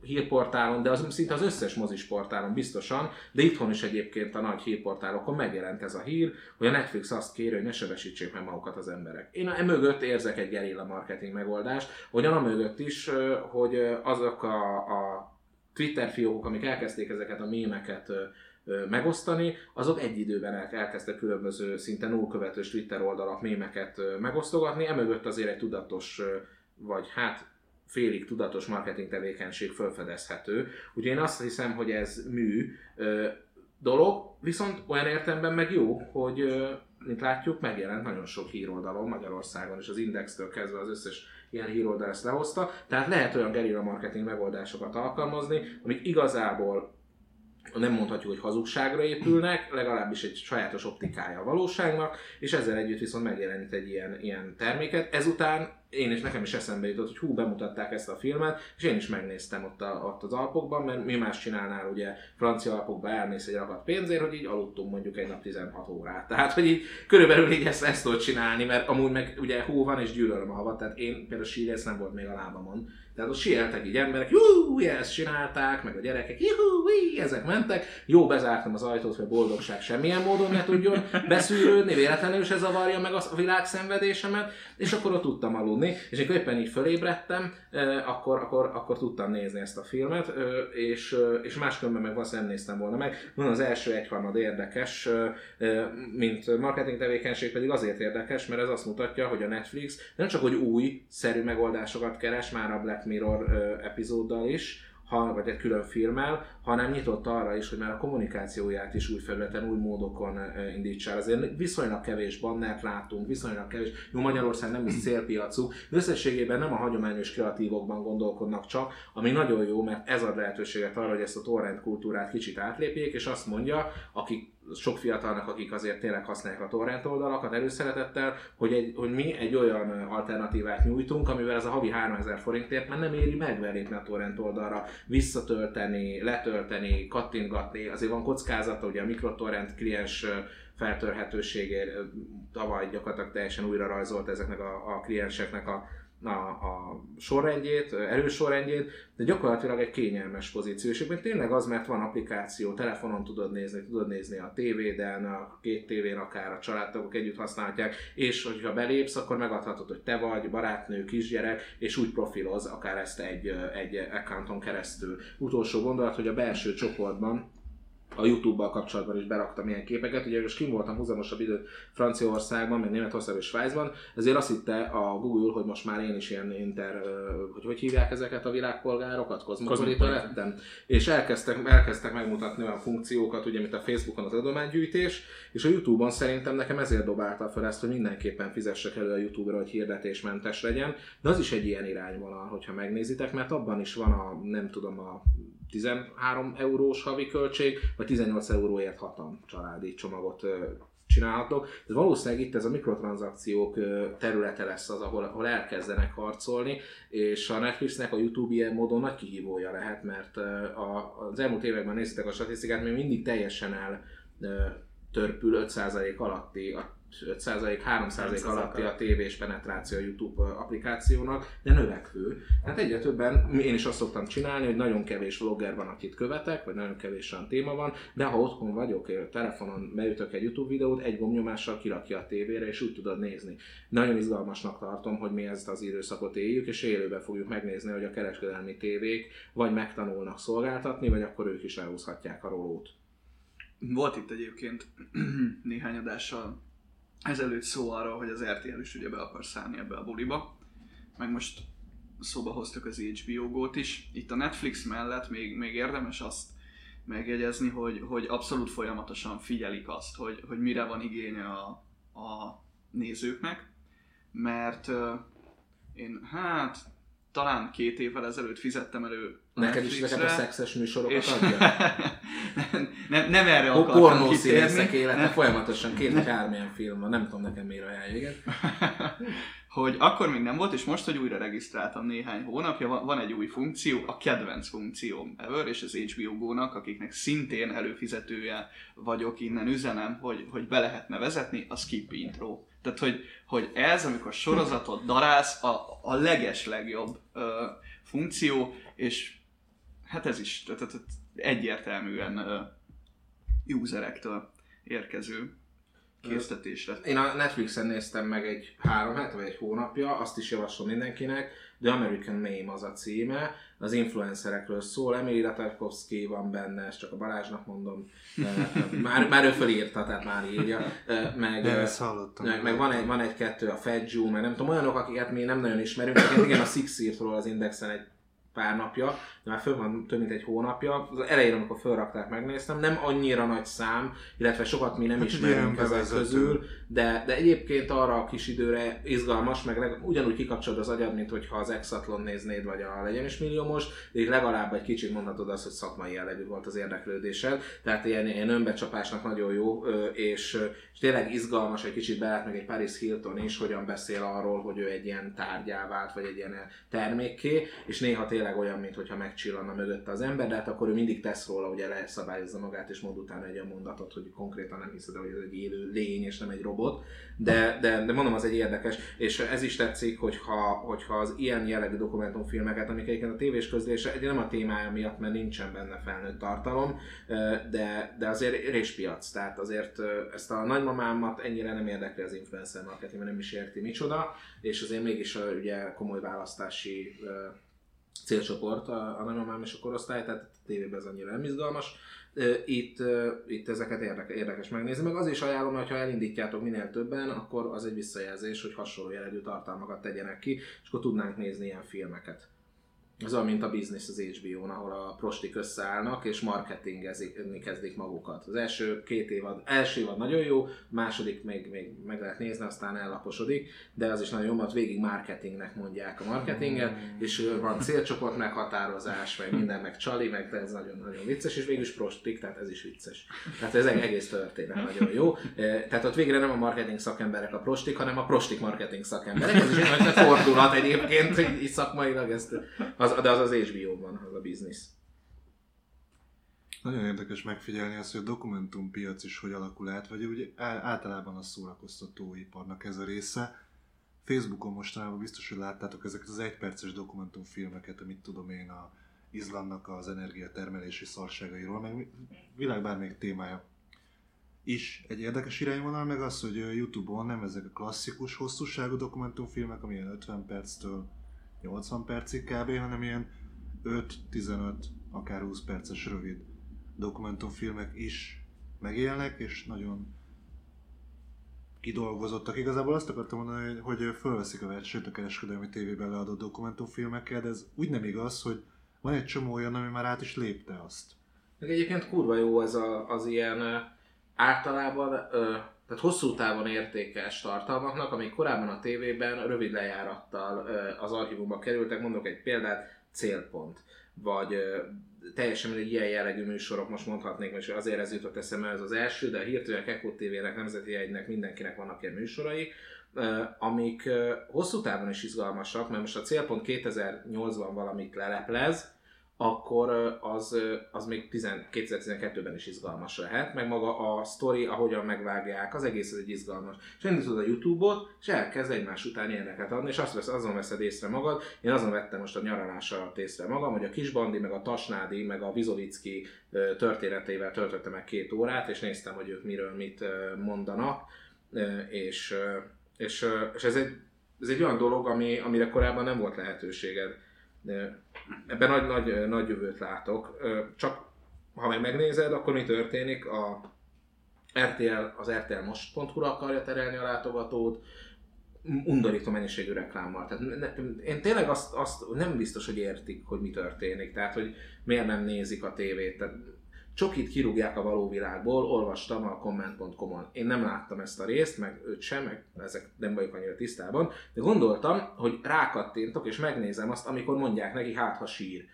hírportálon, de az szinte az összes mozisportálon biztosan, de itthon is egyébként a nagy hírportálokon megjelent ez a hír, hogy a Netflix azt kéri, hogy ne sebesítsék meg magukat az emberek. Én emögött érzek egy gerilla marketing megoldást, ugyan mögött is, hogy azok a, a Twitter fiókok, amik elkezdték ezeket a mémeket megosztani, azok egy időben el- elkezdtek különböző szinte nullkövetős Twitter oldalak mémeket megosztogatni, emögött azért egy tudatos, vagy hát félig tudatos marketing tevékenység felfedezhető. Ugye én azt hiszem, hogy ez mű dolog, viszont olyan értelemben meg jó, hogy mint látjuk, megjelent nagyon sok híroldalon Magyarországon, és az Indextől kezdve az összes ilyen híroldal ezt lehozta, tehát lehet olyan gerilla marketing megoldásokat alkalmazni, amik igazából nem mondhatjuk, hogy hazugságra épülnek, legalábbis egy sajátos optikája a valóságnak, és ezzel együtt viszont megjelenít egy ilyen, ilyen terméket. Ezután én és nekem is eszembe jutott, hogy hú, bemutatták ezt a filmet, és én is megnéztem ott, a, ott az Alpokban, mert mi más csinálnál ugye francia Alpokba elmész egy rakat pénzért, hogy így aludtunk mondjuk egy nap 16 órát. Tehát, hogy így körülbelül így ezt, ezt tudod csinálni, mert amúgy meg ugye hó van és gyűlölöm a havat, tehát én például sírész nem volt még a lábamon. Tehát ott sieltek így emberek,jú, ezt csinálták, meg a gyerekek, juhú, ezek mentek. Jó, bezártam az ajtót, hogy a boldogság semmilyen módon ne tudjon beszűrődni, véletlenül se zavarja meg a világ szenvedésemet, és akkor ott tudtam aludni, és amikor éppen így fölébredtem, akkor, akkor, akkor tudtam nézni ezt a filmet, és, és máskülönben meg valószínűleg néztem volna meg. Van az első egyharmad érdekes, mint marketing tevékenység pedig azért érdekes, mert ez azt mutatja, hogy a Netflix nem csak hogy új, szerű megoldásokat keres, már a Black Mirror eh, epizóddal is, ha, vagy egy külön filmmel, hanem nyitott arra is, hogy már a kommunikációját is új felületen, új módokon indítsa el. Azért viszonylag kevés bannert látunk, viszonylag kevés. Jó, Magyarország nem is célpiacuk, de összességében nem a hagyományos kreatívokban gondolkodnak csak, ami nagyon jó, mert ez ad lehetőséget arra, hogy ezt a torrent kultúrát kicsit átlépjék, és azt mondja, akik sok fiatalnak, akik azért tényleg használják a torrent oldalakat előszeretettel, hogy, egy, hogy mi egy olyan alternatívát nyújtunk, amivel ez a havi 3000 forintért már nem éri meg belépni a torrent oldalra, visszatölteni, letölteni, kattintgatni, azért van kockázata, ugye a mikrotorrent kliens feltörhetőségért tavaly gyakorlatilag teljesen újra rajzolt ezeknek a, a klienseknek a a, a sorrendjét, erős sorrendjét, de gyakorlatilag egy kényelmes pozíció. És egyébként tényleg az, mert van applikáció, telefonon tudod nézni, tudod nézni a tévéden, a két tévén akár a családtagok együtt használhatják, és hogyha belépsz, akkor megadhatod, hogy te vagy, barátnő, kisgyerek, és úgy profiloz akár ezt egy, egy accounton keresztül. Utolsó gondolat, hogy a belső csoportban a YouTube-bal kapcsolatban is beraktam ilyen képeket. Ugye most kim voltam húzamosabb időt Franciaországban, meg Németországban és Svájcban, ezért azt hitte a Google, hogy most már én is ilyen inter, hogy hogy hívják ezeket a világpolgárokat, kozmopolita. lettem, és elkezdtek, elkezdtek megmutatni olyan funkciókat, ugye, mint a Facebookon az adománygyűjtés, és a YouTube-on szerintem nekem ezért dobálta fel ezt, hogy mindenképpen fizessek elő a YouTube-ra, hogy hirdetésmentes legyen, de az is egy ilyen irányvonal, hogyha megnézitek, mert abban is van a, nem tudom, a 13 eurós havi költség, vagy 18 euróért hatan családi csomagot csinálhatok. De valószínűleg itt ez a mikrotranszakciók területe lesz az, ahol, ahol elkezdenek harcolni, és a Netflixnek a YouTube ilyen módon nagy kihívója lehet, mert a, az elmúlt években néztétek a statisztikát, még mindig teljesen el törpül 5% alatti, a 5% 3% alatti a tévés penetráció a YouTube applikációnak, de növekvő. Tehát egyre többen, én is azt szoktam csinálni, hogy nagyon kevés vlogger van, akit követek, vagy nagyon kevés olyan téma van, de ha otthon vagyok, telefonon beütök egy YouTube videót, egy gombnyomással kirakja a tévére, és úgy tudod nézni. Nagyon izgalmasnak tartom, hogy mi ezt az időszakot éljük, és élőben fogjuk megnézni, hogy a kereskedelmi tévék vagy megtanulnak szolgáltatni, vagy akkor ők is elhúzhatják a rolót. Volt itt egyébként néhány adással ezelőtt szó arról, hogy az RTL is ugye be akar szállni ebbe a buliba. Meg most szóba hoztuk az HBO Go-t is. Itt a Netflix mellett még, még érdemes azt megjegyezni, hogy, hogy abszolút folyamatosan figyelik azt, hogy, hogy mire van igénye a, a nézőknek, mert ö, én hát talán két évvel ezelőtt fizettem elő Neked is ezeket a szexes műsorokat és adja? nem, nem, nem erre A akartam pornószínészek élete folyamatosan két vagy három ilyen film van, nem tudom nekem miért ajánlja, igen. hogy akkor még nem volt, és most, hogy újra regisztráltam néhány hónapja, van, van egy új funkció, a kedvenc funkcióm ever, és az HBO Go-nak, akiknek szintén előfizetője vagyok, innen üzenem, hogy, hogy be lehetne vezetni, a skip intro. Tehát, hogy, hogy ez, amikor sorozatot darálsz, a, a leges legjobb ö, funkció, és hát ez is tehát, tehát egyértelműen ö, userektől érkező késztetésre. Én a Netflixen néztem meg egy három hete vagy egy hónapja, azt is javaslom mindenkinek. The American Meme az a címe, az influencerekről szól, Emily Ratajkowski van benne, ezt csak a Balázsnak mondom, már, már ő fölírta, tehát már írja, meg, Nem, eh, ezt hallottam. meg, meg van, egy, van egy-kettő, a Jew, meg nem tudom, olyanok, akiket mi nem nagyon ismerünk, egyébként igen, a Six írt róla az Indexen egy pár napja, de már föl van több mint egy hónapja. Az elején, amikor felrakták, megnéztem, nem annyira nagy szám, illetve sokat mi nem Hát ismerünk ezek közül, de, de egyébként arra a kis időre izgalmas, meg leg, ugyanúgy kikapcsolod az agyad, mint hogyha az Exatlon néznéd, vagy a Legyen is milliómos, de legalább egy kicsit mondhatod azt, hogy szakmai jellegű volt az érdeklődésed, tehát ilyen, ilyen önbecsapásnak nagyon jó, és, és tényleg izgalmas, egy kicsit belát meg egy Paris Hilton is, hogyan beszél arról, hogy ő egy ilyen tárgyá vált, vagy egy ilyen termékké, és néha tényleg olyan, mintha megcsillanna mögötte az ember, de hát akkor ő mindig tesz róla, ugye leszabályozza magát, és mond utána egy olyan mondatot, hogy konkrétan nem hiszed, hogy ez egy élő lény, és nem egy robot, de, de, de mondom, az egy érdekes, és ez is tetszik, hogyha, hogyha az ilyen jellegű dokumentumfilmeket, amik egyébként a tévés közlése, ugye nem a témája miatt, mert nincsen benne felnőtt tartalom, de, de azért réspiac, tehát azért ezt a nagymamámat ennyire nem érdekli az influencer marketing, mert nem is érti micsoda, és azért mégis ö, ugye komoly választási célcsoport a, a nagymamám és a korosztály, tehát a tévében ez annyira nem izgalmas. Itt, itt ezeket érdekes, érdekes megnézni, meg az is ajánlom, hogy ha elindítjátok minél többen, akkor az egy visszajelzés, hogy hasonló jellegű tartalmakat tegyenek ki, és akkor tudnánk nézni ilyen filmeket. Ez olyan, mint a Business az HBO-n, ahol a prostik összeállnak és marketingezni kezdik magukat. Az első két évad, első évad nagyon jó, második még, még meg lehet nézni, aztán ellaposodik, de az is nagyon jó, mert végig marketingnek mondják a marketinget, és ö, van célcsoport meghatározás, meg minden, meg csali, meg de ez nagyon-nagyon vicces, és végül is prostik, tehát ez is vicces. Tehát ez egész történet nagyon jó. E, Tehát ott végre nem a marketing szakemberek a prostik, hanem a prostik marketing szakemberek. Ez is egy nagy fordulat egyébként, így szakmailag, ezt, az, de az az HBO-ban, az a biznisz. Nagyon érdekes megfigyelni azt, hogy a dokumentumpiac is hogy alakul át, vagy á- általában a szórakoztatóiparnak ez a része. Facebookon mostanában biztos, hogy láttátok ezeket az egyperces dokumentumfilmeket, amit tudom én a Izlandnak az energiatermelési szarságairól, meg világ bármelyik témája is egy érdekes irányvonal, meg az, hogy Youtube-on nem ezek a klasszikus hosszúságú dokumentumfilmek, amilyen 50 perctől 80 percig kb., hanem ilyen 5-15, akár 20 perces rövid dokumentumfilmek is megélnek, és nagyon kidolgozottak. Igazából azt akartam mondani, hogy- fölveszik a versenyt a kereskedelmi tévében leadott dokumentumfilmekkel, de ez úgy nem igaz, hogy van egy csomó olyan, ami már át is lépte azt. Meg egyébként kurva jó ez a, az ilyen általában, ö, tehát hosszú távon értékes tartalmaknak, amik korábban a tévében rövid lejárattal az archívumba kerültek, mondok egy példát, célpont, vagy teljesen mindegy ilyen jellegű műsorok, most mondhatnék, és azért ez jutott eszembe, ez az első, de a hirtelen Kekó TV-nek, Nemzeti Egynek mindenkinek vannak ilyen műsorai, amik hosszú távon is izgalmasak, mert most a célpont 2008-ban valamit leleplez, akkor az, az még 10 2012-ben is izgalmas lehet, meg maga a sztori, ahogyan megvágják, az egész ez egy izgalmas. És elindítod a Youtube-ot, és elkezd egymás után ilyeneket adni, és azt vesz, azon veszed észre magad. Én azon vettem most a nyaralás alatt észre magam, hogy a Kisbandi, meg a Tasnádi, meg a Vizovicki történetével töltöttem meg két órát, és néztem, hogy ők miről mit mondanak, és, és, és ez egy, ez egy olyan dolog, ami, amire korábban nem volt lehetőséged. Ebben nagy, nagy, nagy jövőt látok. Csak ha meg megnézed, akkor mi történik? A RTL, az RTL most.hu-ra akarja terelni a látogatót, undorító mennyiségű reklámmal. Tehát ne- én tényleg azt, azt nem biztos, hogy értik, hogy mi történik. Tehát, hogy miért nem nézik a tévét. Tehát csokit kirúgják a való világból, olvastam a comment.com-on. Én nem láttam ezt a részt, meg őt sem, meg ezek nem vagyok annyira tisztában, de gondoltam, hogy rákattintok és megnézem azt, amikor mondják neki, hát ha sír.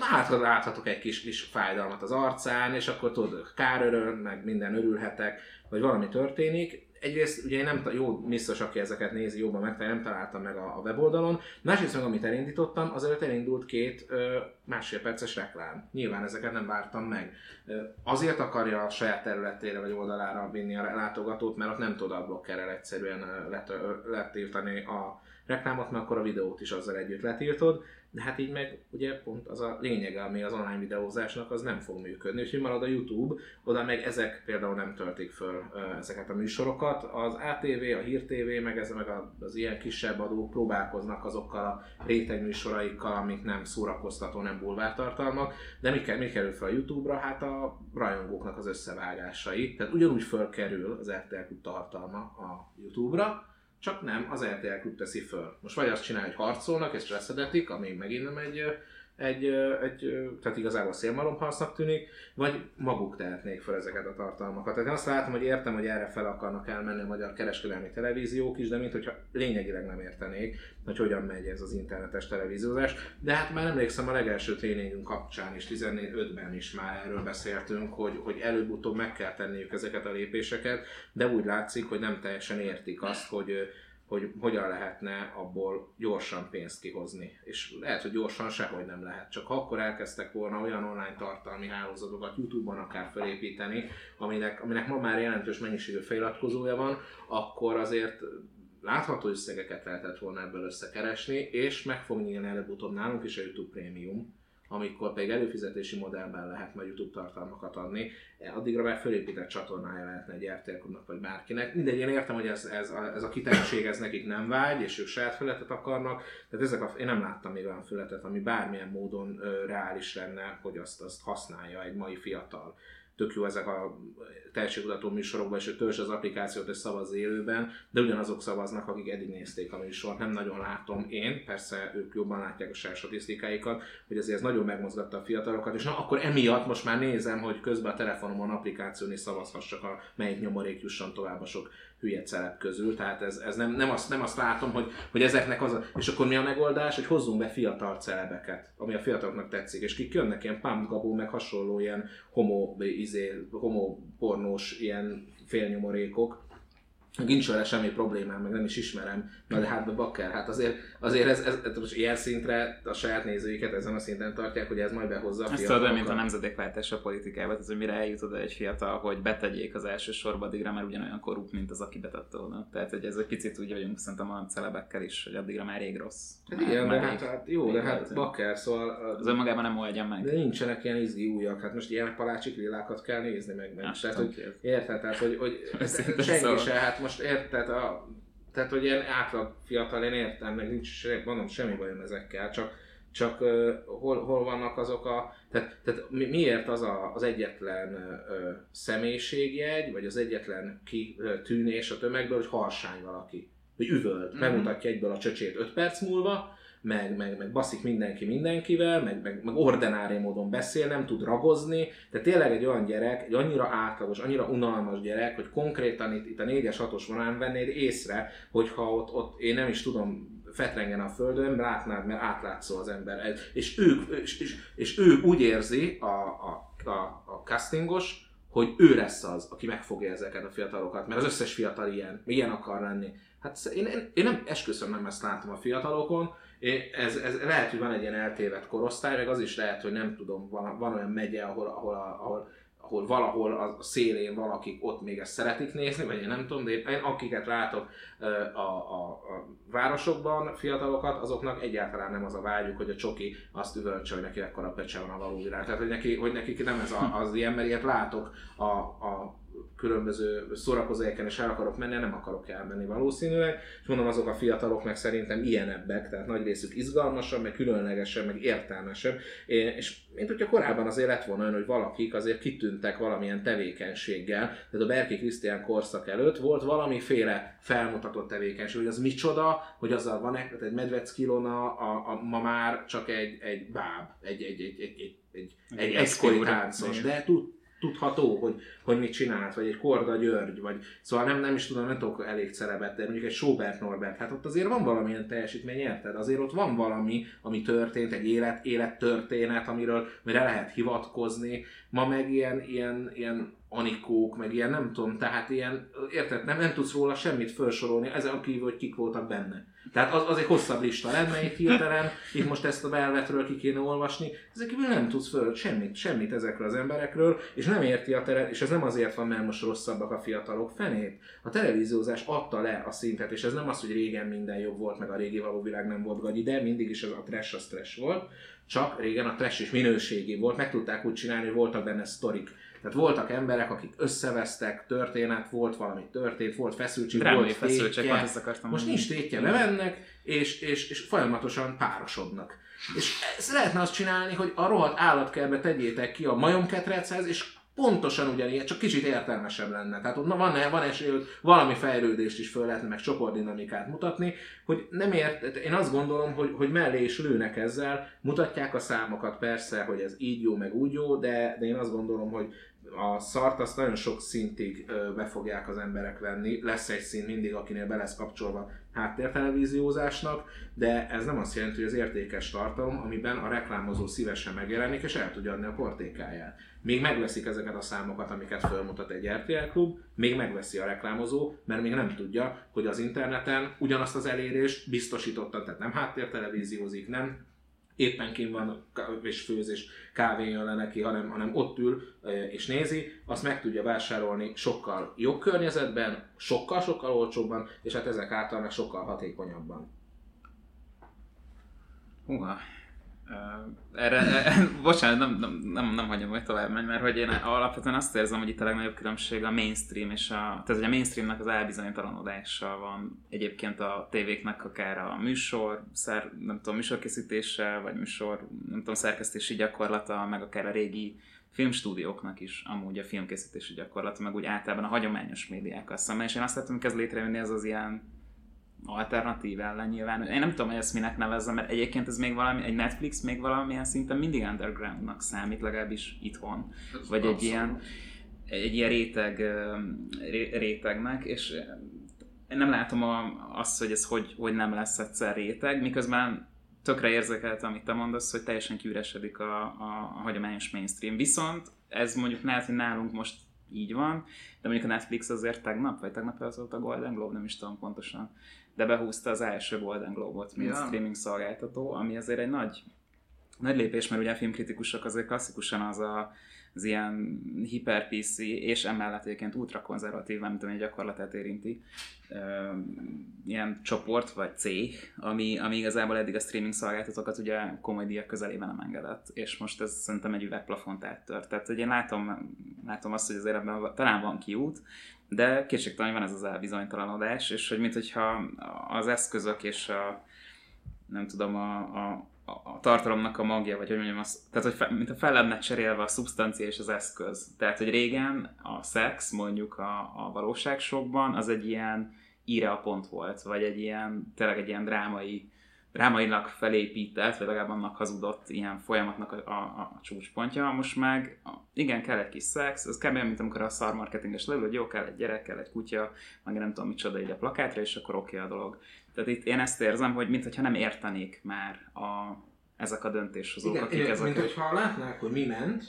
Hát, ha láthatok egy kis, kis fájdalmat az arcán, és akkor tudod, kár meg minden örülhetek, vagy valami történik. Egyrészt ugye én nem, jó, biztos, aki ezeket nézi, jobban meg, nem találtam meg a, a weboldalon. Másrészt meg, amit elindítottam, azért elindult két ö, másfél perces reklám. Nyilván ezeket nem vártam meg. Ö, azért akarja a saját területére vagy oldalára vinni a látogatót, mert ott nem tud a blokkerrel egyszerűen let, letiltani a reklámot, mert akkor a videót is azzal együtt letiltod de hát így meg ugye pont az a lényege, ami az online videózásnak, az nem fog működni. Úgyhogy marad a YouTube, oda meg ezek például nem töltik föl ezeket a műsorokat. Az ATV, a Hír TV, meg, ez, meg az ilyen kisebb adók próbálkoznak azokkal a réteg műsoraikkal, amik nem szórakoztató, nem bulvártartalmak, de mi, mi kerül fel a YouTube-ra? Hát a rajongóknak az összevágásai. Tehát ugyanúgy fölkerül az RTL tartalma a YouTube-ra, csak nem, az RTL Klub teszi föl. Most vagy azt csinálja, hogy harcolnak, és reszedetik, ami megint nem egy, egy, egy tehát igazából szélmalomharcnak tűnik, vagy maguk tehetnék fel ezeket a tartalmakat. Tehát én azt látom, hogy értem, hogy erre fel akarnak elmenni a magyar kereskedelmi televíziók is, de mint hogyha lényegileg nem értenék, hogy hogyan megy ez az internetes televíziózás. De hát már emlékszem a legelső tréningünk kapcsán is, 14-5-ben is már erről beszéltünk, hogy, hogy előbb-utóbb meg kell tenniük ezeket a lépéseket, de úgy látszik, hogy nem teljesen értik azt, hogy hogy hogyan lehetne abból gyorsan pénzt kihozni. És lehet, hogy gyorsan sehogy nem lehet. Csak akkor elkezdtek volna olyan online tartalmi hálózatokat YouTube-on akár felépíteni, aminek, aminek ma már jelentős mennyiségű feliratkozója van, akkor azért látható összegeket lehetett volna ebből összekeresni, és meg fog nyílni előbb-utóbb nálunk is a YouTube Premium, amikor pedig előfizetési modellben lehet majd YouTube tartalmakat adni, addigra már fölépített csatornája lehetne egy RTL vagy bárkinek. Mindegy, én értem, hogy ez, ez, a, ez a kitettség, ez nekik nem vágy, és ők saját fületet akarnak, tehát ezek a, én nem láttam még olyan fületet, ami bármilyen módon ö, reális lenne, hogy azt, azt használja egy mai fiatal tök jó ezek a tehetségkutató műsorokban, és ő törzs az applikációt és szavaz élőben, de ugyanazok szavaznak, akik eddig nézték a műsort. Nem nagyon látom én, persze ők jobban látják a saját statisztikáikat, hogy azért ez nagyon megmozgatta a fiatalokat, és na, akkor emiatt most már nézem, hogy közben a telefonomon applikáción is szavazhassak, a melyik nyomorék jusson tovább a sok hülye celep közül, tehát ez, ez nem, nem, azt, nem azt látom, hogy, hogy ezeknek az a... És akkor mi a megoldás, hogy hozzunk be fiatal celebeket, ami a fiataloknak tetszik, és kik jönnek ilyen Pump Gabó, meg hasonló ilyen homo, izé, homo pornós ilyen félnyomorékok, nincs vele semmi problémám, meg nem is ismerem, na de hát a bakker, hát azért, azért ez, ez, ez most ilyen szintre a saját nézőiket ezen a szinten tartják, hogy ez majd behozza a Ezt tudod, mint a nemzedékváltás a politikában, az, hogy mire eljut oda egy fiatal, hogy betegyék az első sorba, addigra már ugyanolyan korrupt, mint az, aki betette oda. Tehát, hogy ez egy picit úgy vagyunk szerintem a celebekkel is, hogy addigra már rég rossz. Hát igen, de hát, hát, jó, de hát bakker, szóval... Az önmagában nem oldja meg. De nincsenek ilyen izgi újak, hát most ilyen palácsik lilákat kell nézni meg. meg. Tehát, hogy, érted, tehát, hogy, hogy senki szóval. se, hát most érted, a, tehát hogy ilyen átlag fiatal, én értem, meg nincs, mondom, semmi bajom ezekkel, csak, csak uh, hol, hol vannak azok a, tehát, tehát mi, miért az a, az egyetlen uh, személyiségjegy, vagy az egyetlen kitűnés a tömegből, hogy harsány valaki, hogy üvölt, mm-hmm. megmutatja egyből a csöcsét 5 perc múlva, meg, meg, meg baszik mindenki mindenkivel, meg, meg, meg ordinári módon beszél, nem tud ragozni, de tényleg egy olyan gyerek, egy annyira átlagos, annyira unalmas gyerek, hogy konkrétan itt, itt a 4-es 6-os vonalán vennéd észre, hogyha ott, ott én nem is tudom, fetrengen a földön, látnád, mert átlátszó az ember. És ő, és, és, és ő úgy érzi, a, a, a, a castingos, hogy ő lesz az, aki megfogja ezeket a fiatalokat, mert az összes fiatal ilyen, ilyen akar lenni. Hát én, én, én nem esküszöm nem ezt látom a fiatalokon, ez, ez lehet, hogy van egy ilyen eltévedt korosztály, meg az is lehet, hogy nem tudom, van, van olyan megye, ahol, ahol, ahol, ahol valahol a szélén valakik ott még ezt szeretik nézni, vagy én nem tudom, de én akiket látok a, a, a városokban, fiatalokat, azoknak egyáltalán nem az a vágyuk, hogy a csoki azt üvöltse, hogy neki ekkora pecse van a való világ. Tehát, hogy neki, hogy nekik nem ez a, az ilyen, mert ilyet látok a, a különböző szórakozóhelyeken is el akarok menni, nem akarok elmenni valószínűleg, és mondom, azok a fiatalok meg szerintem ilyenebbek, tehát nagy részük izgalmasabb, meg különlegesebb, meg értelmesebb, és mint hogyha korábban azért lett volna olyan, hogy valakik azért kitűntek valamilyen tevékenységgel, tehát a Berki Krisztián korszak előtt volt valamiféle felmutatott tevékenység, hogy az micsoda, hogy azzal van egy, egy Medvecki Ilona, a, a, ma már csak egy, egy báb, egy, egy, egy, egy, egy, egy, egy Egy eszkúra. táncos, Igen. de tud, tudható, hogy, hogy mit csinált, vagy egy Korda György, vagy szóval nem, nem is tudom, nem tudok elég celebet, de mondjuk egy Sobert Norbert, hát ott azért van valamilyen teljesítmény, érted? Azért ott van valami, ami történt, egy élet, élettörténet, amiről mire lehet hivatkozni, ma meg ilyen, ilyen, ilyen anikók, meg ilyen nem tudom, tehát ilyen, érted, nem, nem tudsz róla semmit felsorolni, ezen kívül, hogy kik voltak benne. Tehát az, az egy hosszabb lista lenne itt hirtelen, itt most ezt a Velvetről ki kéne olvasni, ezek kívül nem tudsz föl semmit, semmit ezekről az emberekről, és nem érti a tele, és ez nem azért van, mert most rosszabbak a fiatalok, fenét. A televíziózás adta le a szintet, és ez nem az, hogy régen minden jobb volt, meg a régi való világ nem volt gagyi, de mindig is az a trash az trash volt, csak régen a trash is minőségi volt, meg tudták úgy csinálni, hogy voltak benne sztorik. Tehát voltak emberek, akik összevesztek, történet, volt valami történt, volt feszültség, Drámai volt feszültség, tétje. ezt akartam Most mondani. nincs tétje, bemennek, és, és, és folyamatosan párosodnak. És ezt lehetne azt csinálni, hogy a rohadt állatkertbe tegyétek ki a majomketrechez, és pontosan ugyanilyen, csak kicsit értelmesebb lenne. Tehát ott na, van, van esély, hogy valami fejlődést is föl lehetne, meg csoportdinamikát mutatni, hogy nem ért, én azt gondolom, hogy, hogy mellé is lőnek ezzel, mutatják a számokat persze, hogy ez így jó, meg úgy jó, de, de én azt gondolom, hogy a szart azt nagyon sok szintig be fogják az emberek venni, lesz egy szint mindig, akinél be lesz kapcsolva háttértelevíziózásnak, de ez nem azt jelenti, hogy az értékes tartalom, amiben a reklámozó szívesen megjelenik, és el tudja adni a portékáját. Még megveszik ezeket a számokat, amiket felmutat egy RTL klub, még megveszi a reklámozó, mert még nem tudja, hogy az interneten ugyanazt az elérést biztosítottan, tehát nem háttértelevíziózik, nem éppen kim van és főz és kávé jön le neki, hanem, hanem ott ül és nézi, azt meg tudja vásárolni sokkal jobb környezetben, sokkal-sokkal olcsóbban, és hát ezek által meg sokkal hatékonyabban. Húha. Ö, Erre, e, bocsánat, nem, nem, nem, nem hagyom, hogy tovább menj, mert hogy én alapvetően azt érzem, hogy itt a legnagyobb különbség a mainstream és a... Tehát, hogy a mainstreamnek az elbizonytalanodása van egyébként a tévéknek akár a műsor, szer, nem tudom, műsorkészítése, vagy műsor, nem tudom, szerkesztési gyakorlata, meg akár a régi filmstúdióknak is amúgy a filmkészítési gyakorlata, meg úgy általában a hagyományos médiákkal szemben, és én azt látom, hogy kezd létrejönni ez az ilyen alternatív ellen nyilván. Én nem tudom, hogy ezt minek nevezzem, mert egyébként ez még valami, egy Netflix még valamilyen szinten mindig undergroundnak számít, legalábbis itthon. Vagy egy ilyen, egy ilyen réteg, rétegnek, és én nem látom a, azt, hogy ez hogy, hogy nem lesz egyszer réteg, miközben tökre érzékeltem, amit te mondasz, hogy teljesen kiüresedik a, a, a hagyományos mainstream. Viszont ez mondjuk lehet, hogy nálunk most így van, de mondjuk a Netflix azért tegnap, vagy tegnap az volt a Golden Globe, nem is tudom pontosan, de behúzta az első Golden Globe-ot, mint Ja. streaming szolgáltató, ami azért egy nagy, nagy lépés, mert ugye a filmkritikusok azért klasszikusan az a, az ilyen hiper PC, és emellett egyébként ultrakonzervatív, nem tudom, egy gyakorlatát érinti, ilyen csoport vagy cég, ami, ami igazából eddig a streaming szolgáltatókat ugye komoly díjak közelében nem engedett, és most ez szerintem egy üvegplafont áttört. Tehát, hogy én látom, látom azt, hogy azért ebben talán van kiút, de kétségtelen van ez az elbizonytalanodás, és hogy minthogyha az eszközök és a, nem tudom, a, a, a tartalomnak a magja, vagy hogy mondjam, az, tehát hogy fe, mint a fel lenne cserélve a szubstancia és az eszköz. Tehát, hogy régen a szex mondjuk a, a valóságsokban az egy ilyen íre a pont volt, vagy egy ilyen, tényleg egy ilyen drámai, drámailag felépített, vagy legalább annak hazudott ilyen folyamatnak a, a, a csúcspontja. Most meg igen, kell egy kis szex, ez kb. mint amikor a szar marketinges leül, hogy jó, kell egy gyerek, kell egy kutya, meg nem tudom micsoda így a plakátra, és akkor oké okay a dolog. Tehát itt én ezt érzem, hogy mintha nem értenék már a, ezek a döntéshozók, Igen, akik igen ezek... mint hogyha látnák, hogy mi ment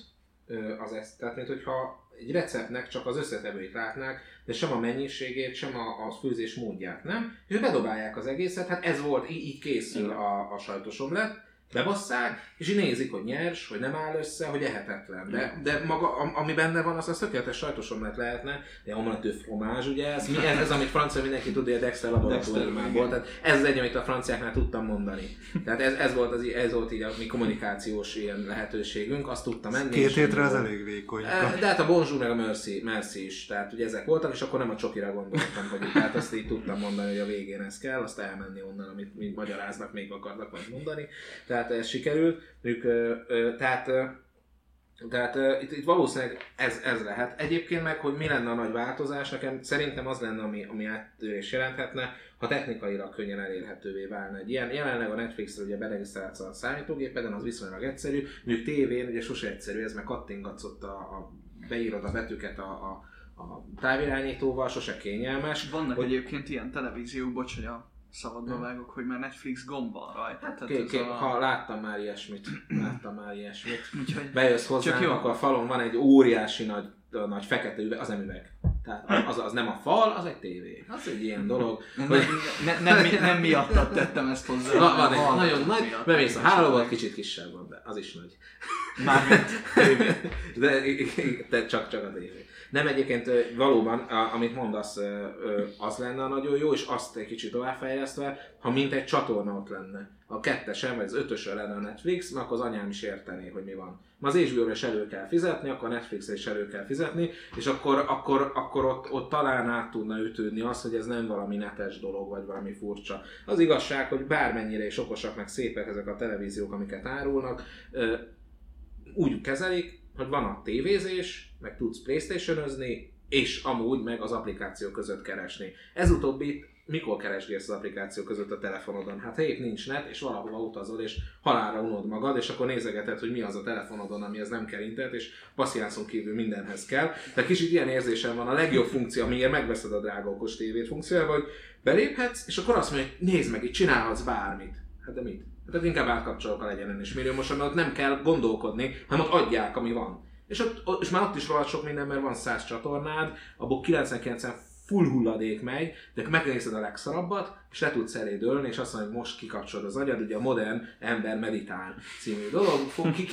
az ezt, tehát mint hogyha egy receptnek csak az összetevőit látnák, de sem a mennyiségét, sem a, a főzés módját, nem? És bedobálják az egészet, hát ez volt, így, így készül Igen. a, a sajtos omlett, bebasszák, és így nézik, hogy nyers, hogy nem áll össze, hogy ehetetlen. De, de maga, am- ami benne van, az az tökéletes sajtos omlett lehetne, de omelető fromázs, ugye, ez, mi, ez, ez amit francia mindenki tudja, a Dexter laboratóriumában. Tehát ez az egy, amit a franciáknál tudtam mondani. Tehát ez, ez, volt, az, ez volt így a mi kommunikációs ilyen lehetőségünk, azt tudtam menni. Két hétre az elég vékony. volt. De hát a Bonjour meg a Merci, Merci is, tehát ugye ezek voltak, és akkor nem a csokira gondoltam, hogy tehát azt így tudtam mondani, hogy a végén ez kell, azt elmenni onnan, amit még magyaráznak, még akarnak majd mondani. Tehát ez sikerült. Ők, ö, ö, tehát tehát itt, itt valószínűleg ez, ez lehet. Egyébként meg, hogy mi lenne a nagy változás, nekem szerintem az lenne, ami, ami áttörés jelenthetne, ha technikailag könnyen elérhetővé válna egy ilyen. Jelenleg a Netflixre ugye beregisztrálsz a számítógépeden, az viszonylag egyszerű, mondjuk tévén ugye sose egyszerű, ez meg kattingatsz ott a, a beírod a betűket a, a, a távirányítóval, sose kényelmes. Vannak Hogy- egyébként ilyen televíziók, bocs, hogy a szabadba vágok, hogy már Netflix gomb van rajta. Tehát Ké, ké, a... ha láttam már ilyesmit, láttam már ilyesmit. Úgyhogy bejössz hozzá, Csak jó. akkor a falon van egy óriási nagy, nagy fekete üveg, az nem üveg. Tehát az, az nem a fal, az egy tévé. Az egy ilyen dolog. nem, Hogy ne, nem, nem miattad tettem ezt hozzá. van, van egy nagyon nagy, bemész a hálóval, kicsit kisebb van, de az is nagy. Mármint tévé. De, de csak, csak a tévé. Nem egyébként valóban, amit mondasz, az lenne nagyon jó, és azt egy kicsit továbbfejlesztve, ha mint egy csatorna ott lenne. A kettesen vagy az ötösön lenne a Netflix, mert akkor az anyám is értené, hogy mi van. Ma az HBO-ra is elő kell fizetni, akkor a Netflixre is elő kell fizetni, és akkor, akkor, akkor ott, ott talán át tudna ütődni az, hogy ez nem valami netes dolog, vagy valami furcsa. Az igazság, hogy bármennyire is okosak, meg szépek ezek a televíziók, amiket árulnak, úgy kezelik, hogy van a tévézés, meg tudsz playstation és amúgy meg az applikáció között keresni. Ez utóbbi mikor keresgélsz az applikáció között a telefonodon? Hát ha épp nincs net, és valahova utazol, és halálra unod magad, és akkor nézegeted, hogy mi az a telefonodon, amihez nem kell internet, és passziánszon kívül mindenhez kell. De kicsit ilyen érzésem van, a legjobb funkció, amiért megveszed a drága okos tévét funkciója, hogy beléphetsz, és akkor azt mondja, hogy nézd meg, itt csinálhatsz bármit. Hát de mit? Tehát inkább átkapcsolok a legyen és milliómosan, mert ott nem kell gondolkodni, hanem ott adják, ami van. És, ott, és már ott is rohadt sok minden, mert van 100 csatornád, abból 99 full hulladék megy, de megnézed a legszarabbat, és le tudsz elé dőlni, és azt mondod, hogy most kikapcsolod az agyad, ugye a modern ember meditál című dolog, fog- ki,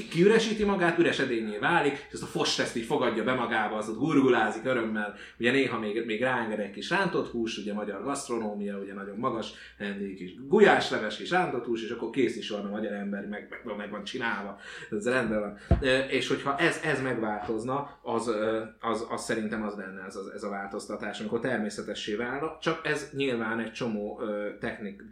ki, magát, üres edényé válik, és ezt a fosteszt így fogadja be magába, az ott gurgulázik örömmel, ugye néha még, még ráenged egy kis rántott hús, ugye magyar gasztronómia, ugye nagyon magas, egy kis gulyásleves, kis rántott hús, és akkor kész is van a magyar ember, meg, meg, meg van csinálva, ez rendben van. És hogyha ez, ez megváltozna, az, ö, az, az szerintem az lenne ez, az, ez a változtatás, amikor természetessé válna, csak ez nyilván egy csomó technik,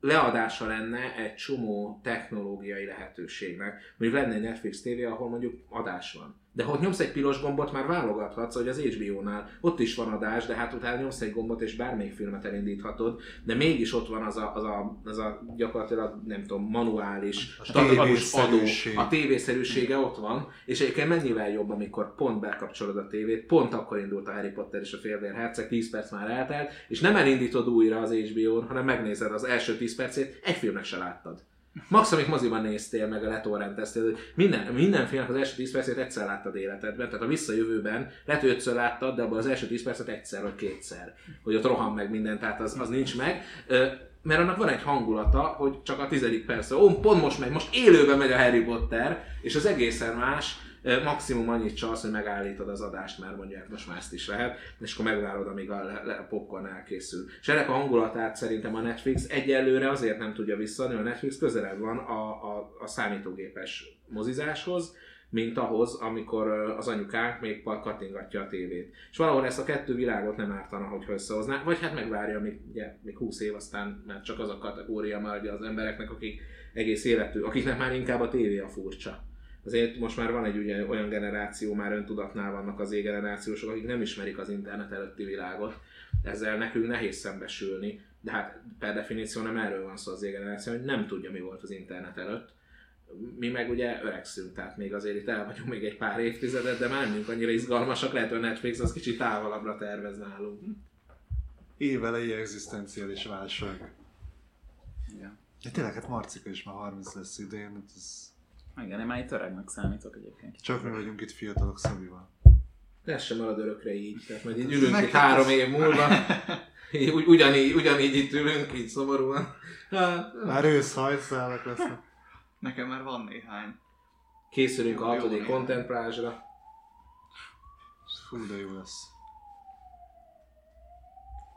leadása lenne egy csomó technológiai lehetőségnek. Mondjuk lenne egy Netflix TV, ahol mondjuk adás van. De ha nyomsz egy piros gombot, már válogathatsz, hogy az HBO-nál ott is van adás, de hát utána nyomsz egy gombot, és bármelyik filmet elindíthatod, de mégis ott van az a, az a, az a gyakorlatilag, nem tudom, manuális, statikus adó, a tévészerűsége ott van, és egyébként mennyivel jobb, amikor pont bekapcsolod a tévét, pont akkor indult a Harry Potter és a Félvér Herceg, 10 perc már eltelt, és nem elindítod újra az HBO-n, hanem megnézed az első 10 percét, egy filmnek se láttad. Max, amit moziban néztél, meg a letorrenteztél, hogy minden, minden filmnek az első 10 percét egyszer láttad életedben, tehát a visszajövőben lehet, hogy ötször láttad, de abban az első 10 percet egyszer vagy kétszer, hogy ott rohan meg minden, tehát az, az nincs meg. Mert annak van egy hangulata, hogy csak a tizedik perc, ó, pont most megy, most élőben megy a Harry Potter, és az egészen más, maximum annyit csalsz, hogy megállítod az adást, mert mondják, most már ezt is lehet, és akkor megvárod, amíg a, le, a popcorn elkészül. És ennek a hangulatát szerintem a Netflix egyelőre azért nem tudja visszaadni, mert a Netflix közelebb van a, a, a számítógépes mozizáshoz, mint ahhoz, amikor az anyukánk még kattingatja a tévét. És valahol ezt a kettő világot nem ártana, hogyha összehozná, vagy hát megvárja, még, ugye, még 20 év, aztán már csak az a kategória már az embereknek, akik egész életű, akiknek már inkább a tévé a furcsa. Azért most már van egy ugye, olyan generáció, már öntudatnál vannak az égenerációsok, akik nem ismerik az internet előtti világot. Ezzel nekünk nehéz szembesülni, de hát per definíció nem erről van szó az égeneráció, hogy nem tudja, mi volt az internet előtt. Mi meg ugye öregszünk, tehát még azért itt el vagyunk még egy pár évtizedet, de már nem annyira izgalmasak, lehet, hogy a Netflix az kicsit távolabbra tervez nálunk. Évelei egzisztenciális válság. Ja. Ja, tényleg, hát Marcika is már 30 lesz idén, hát ez... Igen, én már itt öregnek számítok egyébként. csak mi vagyunk itt fiatalok Szabival. De ez sem marad örökre így, tehát majd így ülünk itt három év múlva, így, ugy, ugyanígy, ugyanígy itt ülünk, így szomorúan. Hát, Már ősz hajszálak lesznek. Nekem már van néhány. Készülünk a Jó, jó hatodik content. Fú, de jó lesz.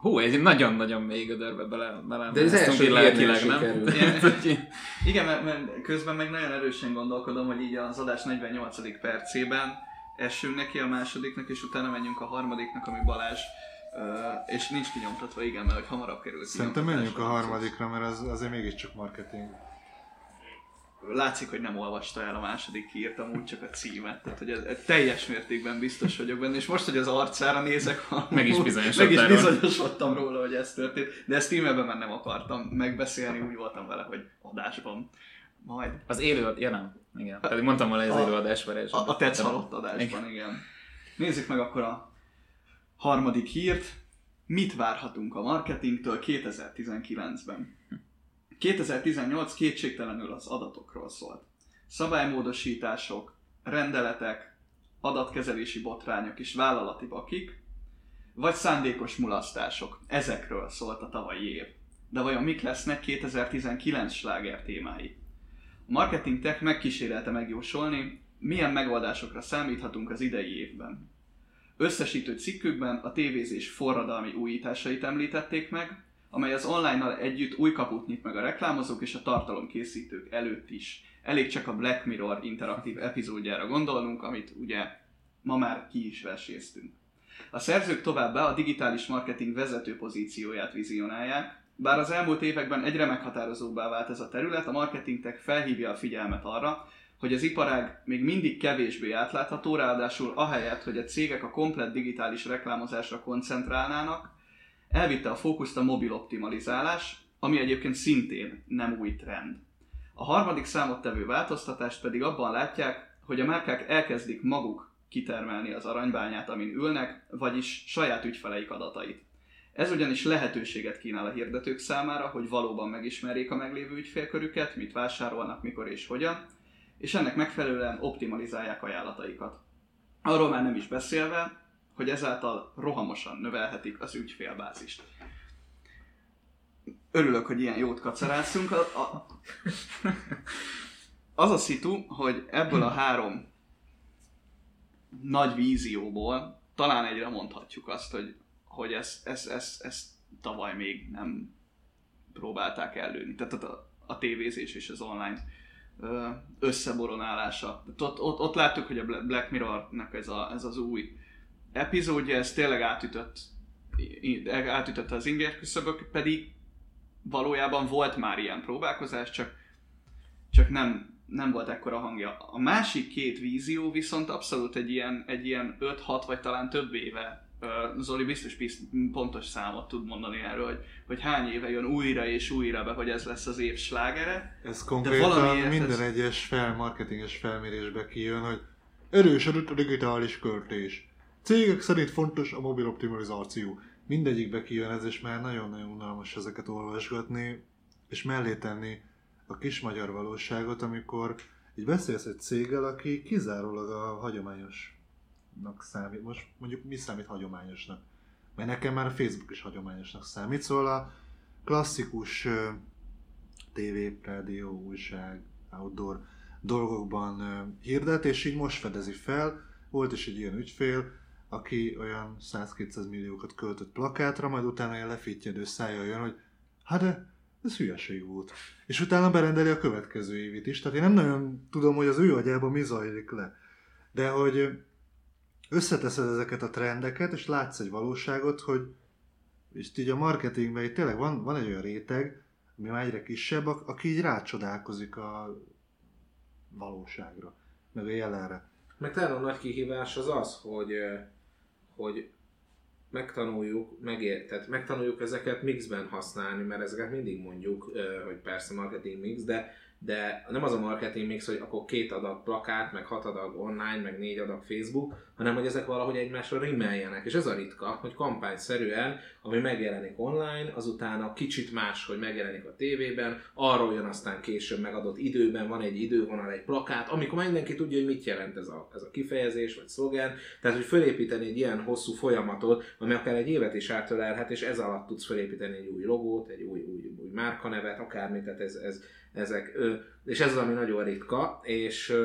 Hú, egy nagyon-nagyon mély gödörbe bele, bele De másztunk első lelkileg, nem? Igen, mert, mert közben meg nagyon erősen gondolkodom, hogy így az adás 48. percében essünk neki a másodiknak, és utána menjünk a harmadiknak, ami Balázs. Ö, és nincs kinyomtatva, igen, mert hogy hamarabb került Szerintem menjünk a harmadikra, mert az azért mégiscsak marketing. Látszik, hogy nem olvasta el a második hírt, amúgy csak a címet. Tehát, hogy ez, ez teljes mértékben biztos vagyok benne, és most, hogy az arcára nézek, Meg is bizonyosodtál meg is bizonyosodtam róla, hogy ez történt. De ezt e-mailben már nem akartam megbeszélni, úgy voltam vele, hogy adásban. Majd. Az élő, ja nem, igen. Pedig mondtam volna, hogy az A- élőadás varázs. A, a tetsz halott adásban, igen. Nézzük meg akkor a harmadik hírt. Mit várhatunk a marketingtől 2019-ben? 2018 kétségtelenül az adatokról szólt. Szabálymódosítások, rendeletek, adatkezelési botrányok és vállalati bakik, vagy szándékos mulasztások. Ezekről szólt a tavalyi év. De vajon mik lesznek 2019 sláger témái? A Marketing Tech megkísérelte megjósolni, milyen megoldásokra számíthatunk az idei évben. Összesítő cikkükben a tévézés forradalmi újításait említették meg, amely az online-nal együtt új kaput nyit meg a reklámozók és a tartalomkészítők előtt is. Elég csak a Black Mirror interaktív epizódjára gondolnunk, amit ugye ma már ki is verséztünk. A szerzők továbbá a digitális marketing vezető pozícióját vizionálják, bár az elmúlt években egyre meghatározóbbá vált ez a terület, a marketing tech felhívja a figyelmet arra, hogy az iparág még mindig kevésbé átlátható, ráadásul ahelyett, hogy a cégek a komplett digitális reklámozásra koncentrálnának, elvitte a fókuszt a mobil optimalizálás, ami egyébként szintén nem új trend. A harmadik számottevő változtatást pedig abban látják, hogy a márkák elkezdik maguk kitermelni az aranybányát, amin ülnek, vagyis saját ügyfeleik adatait. Ez ugyanis lehetőséget kínál a hirdetők számára, hogy valóban megismerjék a meglévő ügyfélkörüket, mit vásárolnak, mikor és hogyan, és ennek megfelelően optimalizálják ajánlataikat. Arról már nem is beszélve, hogy ezáltal rohamosan növelhetik az ügyfélbázist. Örülök, hogy ilyen jót kacarászunk. A, a, az a szitu, hogy ebből a három nagy vízióból talán egyre mondhatjuk azt, hogy, hogy ezt ez, ez, ez tavaly még nem próbálták előni. Tehát a, a tévézés és az online összeboronálása. Ott, ott, ott láttuk, hogy a Bla- Black Mirror-nak ez, a, ez az új epizódja, ez tényleg átütött, átütötte az inger küszöbök, pedig valójában volt már ilyen próbálkozás, csak, csak nem, nem volt ekkora hangja. A másik két vízió viszont abszolút egy ilyen, egy ilyen 5-6 vagy talán több éve Zoli biztos pontos számot tud mondani erről, hogy, hogy hány éve jön újra és újra be, hogy ez lesz az év slágere. Ez konkrétan minden ez- egyes fel, marketinges felmérésbe kijön, hogy erősödött a digitális költés. Cégek szerint fontos a mobil optimalizáció. Mindegyikbe kijön ez, és már nagyon-nagyon unalmas ezeket olvasgatni, és mellé tenni a kis magyar valóságot, amikor így beszélsz egy céggel, aki kizárólag a hagyományosnak számít. Most mondjuk mi számít hagyományosnak? Mert nekem már a Facebook is hagyományosnak számít, szóval a klasszikus tévé, rádió, újság, outdoor dolgokban hirdet, és így most fedezi fel. Volt is egy ilyen ügyfél, aki olyan 100-200 milliókat költött plakátra, majd utána ilyen lefittyedő szája jön, hogy hát de ez hülyeség volt. És utána berendeli a következő évit is, tehát én nem nagyon tudom, hogy az ő agyában mi zajlik le. De hogy összeteszed ezeket a trendeket, és látsz egy valóságot, hogy és így a marketingben itt tényleg van, van egy olyan réteg, ami már egyre kisebb, ak- aki így rácsodálkozik a valóságra, meg a jelenre. Meg talán a nagy kihívás az az, hogy, hogy megtanuljuk, megér, tehát megtanuljuk ezeket mixben használni, mert ezeket mindig mondjuk, hogy persze marketing mix, de, de nem az a marketing mix, hogy akkor két adag plakát, meg hat adag online, meg négy adag Facebook, hanem hogy ezek valahogy egymásra rimmeljenek. És ez a ritka, hogy kampányszerűen, ami megjelenik online, azután kicsit más, hogy megjelenik a tévében, arról jön aztán később megadott időben, van egy idővonal, egy plakát, amikor mindenki tudja, hogy mit jelent ez a, ez a kifejezés, vagy szlogen. Tehát, hogy fölépíteni egy ilyen hosszú folyamatot, ami akár egy évet is átölelhet, és ez alatt tudsz fölépíteni egy új logót, egy új, új, új márkanevet, akármit, tehát ez, ez, ezek. És ez az, ami nagyon ritka, és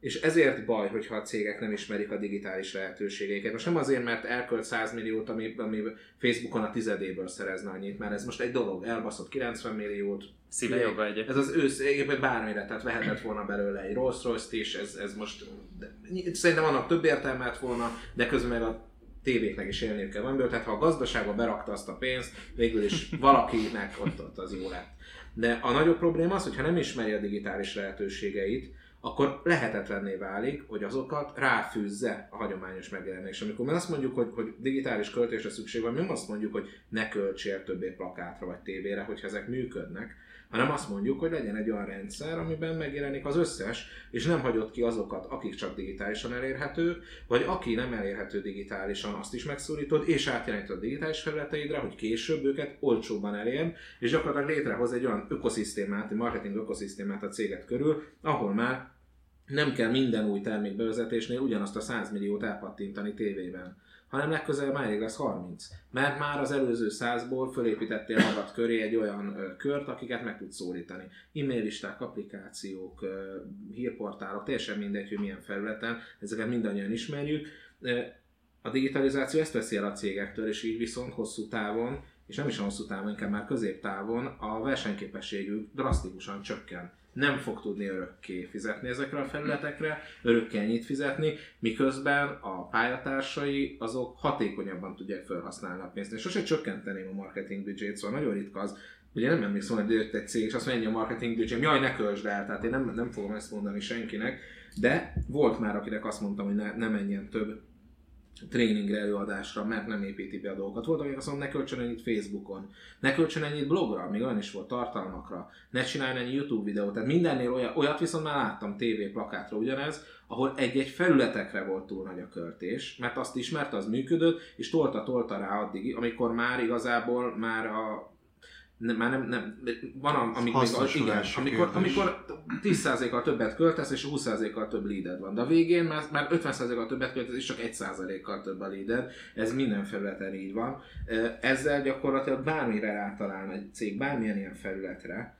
és ezért baj, hogyha a cégek nem ismerik a digitális lehetőségeiket. Most nem azért, mert elkölt 100 milliót, ami, ami Facebookon a tizedéből szerezne annyit, mert ez most egy dolog, elbaszott 90 milliót. Szíve joga egyébként. Ez az ősz, egyébként bármire, tehát vehetett volna belőle egy Rolls Royce-t is, ez, ez most, de, szerintem annak több értelme lett volna, de közben meg a tévéknek is élniük kell valamiből, tehát ha a gazdaságba berakta azt a pénzt, végül is valakinek ott, ott az jó lett. De a nagyobb probléma az, hogyha nem ismeri a digitális lehetőségeit, akkor lehetetlenné válik, hogy azokat ráfűzze a hagyományos megjelenés. Amikor mi azt mondjuk, hogy, hogy digitális költésre szükség van, mi azt mondjuk, hogy ne költsél többé plakátra vagy tévére, hogyha ezek működnek, hanem azt mondjuk, hogy legyen egy olyan rendszer, amiben megjelenik az összes, és nem hagyott ki azokat, akik csak digitálisan elérhetők, vagy aki nem elérhető digitálisan, azt is megszólítod, és átjelenítod a digitális felületeidre, hogy később őket olcsóbban elérjen, és gyakorlatilag létrehoz egy olyan ökoszisztémát, egy marketing ökoszisztémát a céget körül, ahol már nem kell minden új termék bevezetésnél ugyanazt a 100 milliót elpattintani tévében hanem legközelebb elég lesz 30. Mert már az előző 100-ból fölépítettél magad köré egy olyan ö, kört, akiket meg tudsz szólítani. E-mailisták, applikációk, ö, hírportálok, teljesen mindegy, hogy milyen felületen, ezeket mindannyian ismerjük. A digitalizáció ezt veszi el a cégektől, és így viszont hosszú távon, és nem is hosszú távon, inkább már középtávon a versenyképességük drasztikusan csökken nem fog tudni örökké fizetni ezekre a felületekre, örökké ennyit fizetni, miközben a pályatársai azok hatékonyabban tudják felhasználni a pénzt. És sose csökkenteném a marketing budget, szóval nagyon ritka az, ugye nem emlékszem, hogy jött egy cég, és azt mondja, a marketing budget, jaj, ne költsd el, tehát én nem, nem fogom ezt mondani senkinek, de volt már, akinek azt mondtam, hogy ne, ne menjen több tréningre, előadásra, mert nem építi be a dolgokat. Volt, akik azt mondta, ne költsön ennyit Facebookon, ne költsön ennyit blogra, még olyan is volt tartalmakra, ne csinálj ennyi YouTube videót, tehát mindennél olyat, olyat viszont már láttam TV plakátra ugyanez, ahol egy-egy felületekre volt túl nagy a költés, mert azt ismerte, az működött, és tolta-tolta rá addig, amikor már igazából már a nem, már nem, nem, van amik még, igen, amikor, amikor 10%-kal többet költesz, és 20%-kal több leaded van. De a végén már, már 50%-kal többet költesz, és csak 1%-kal több a leaded. Ez minden felületen így van. Ezzel gyakorlatilag bármire rátalálna egy cég, bármilyen ilyen felületre,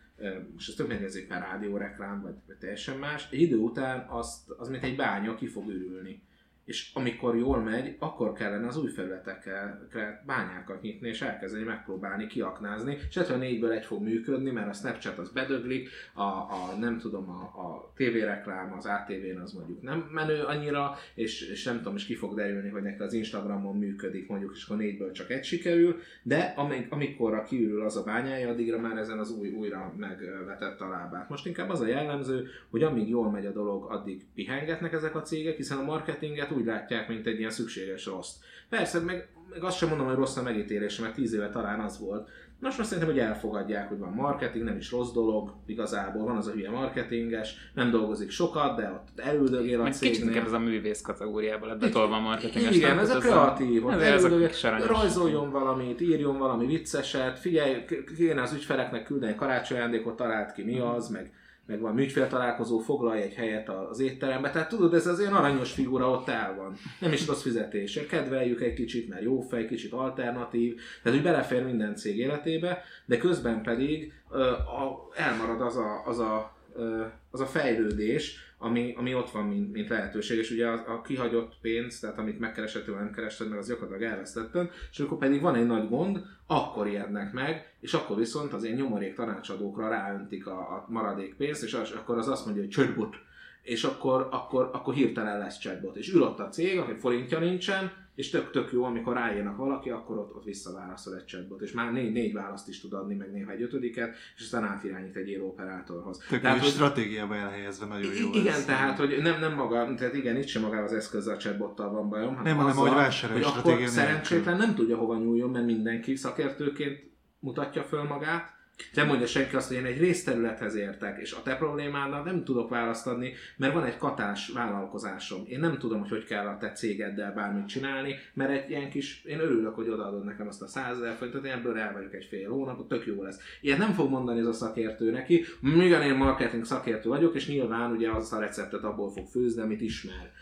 most ez tök nehézik már rádióreklám, vagy, vagy teljesen más, egy idő után azt, az mint egy bánya ki fog ürülni és amikor jól megy, akkor kellene az új felületekkel bányákat nyitni, és elkezdeni megpróbálni kiaknázni, és lehet, hogy négyből egy fog működni, mert a Snapchat az bedöglik, a, a nem tudom, a, a TV-reklám az ATV-n az mondjuk nem menő annyira, és, és nem tudom, és ki fog derülni, hogy neki az Instagramon működik mondjuk, és akkor négyből csak egy sikerül, de amíg, amikor kiürül az a bányája, addigra már ezen az új újra megvetett a lábát. Most inkább az a jellemző, hogy amíg jól megy a dolog, addig pihengetnek ezek a cégek, hiszen a marketinget úgy látják, mint egy ilyen szükséges rossz. Persze, meg, meg azt sem mondom, hogy rossz a megítélése, mert tíz éve talán az volt. Most azt szerintem, hogy elfogadják, hogy van marketing, nem is rossz dolog, igazából van az a hülye marketinges, nem dolgozik sokat, de ott elüldögél a cégnél. Kicsit inkább ez a művész kategóriába lett betolva a marketinges. Igen, ez a kreatív, ott elüldögél, rajzoljon valamit, írjon valami vicceset, figyelj, kéne az ügyfeleknek küldeni karácsonyajándékot, talált ki mi az, meg meg van találkozó, foglalj egy helyet az étterembe. Tehát tudod, ez az ilyen aranyos figura ott el van. Nem is rossz fizetése. Kedveljük egy kicsit, mert jó fej, kicsit alternatív. Tehát, hogy belefér minden cég életébe, de közben pedig uh, a, elmarad az a, az a, uh, az a fejlődés, ami, ami ott van, mint, mint lehetőség, és ugye a, a kihagyott pénz, tehát amit megkeresett, nem kerested meg, az gyakorlatilag elvesztettem, és akkor pedig van egy nagy gond, akkor ijednek meg, és akkor viszont az én nyomorék tanácsadókra ráöntik a, a maradék pénzt, és az, akkor az azt mondja, hogy csődbot, és akkor, akkor, akkor hirtelen lesz chatbot. És ül ott a cég, aki forintja nincsen, és tök, tök jó, amikor rájönnek valaki, akkor ott, ott visszaválaszol egy chatbot, és már négy, négy választ is tud adni, meg néha egy ötödiket, és aztán átirányít egy író operátorhoz. Tök tehát, hogy, stratégiába elhelyezve nagyon jó. Igen, ez. tehát, hogy nem, nem maga, tehát igen, itt sem maga az eszköz a chatbottal van bajom, hanem, nem, hanem hogy hogy akkor szerencsétlen nem tudja hova nyúljon, mert mindenki szakértőként mutatja föl magát, nem mondja senki azt, hogy én egy részterülethez értek, és a te problémádat nem tudok választ adni, mert van egy katás vállalkozásom. Én nem tudom, hogy hogy kell a te cégeddel bármit csinálni, mert egy ilyen kis, én örülök, hogy odaadod nekem azt a százezer forintot, én ebből el vagyok egy fél hónap, tök jó lesz. Ilyet nem fog mondani ez a szakértő neki, igen, én marketing szakértő vagyok, és nyilván ugye az a receptet abból fog főzni, amit ismer.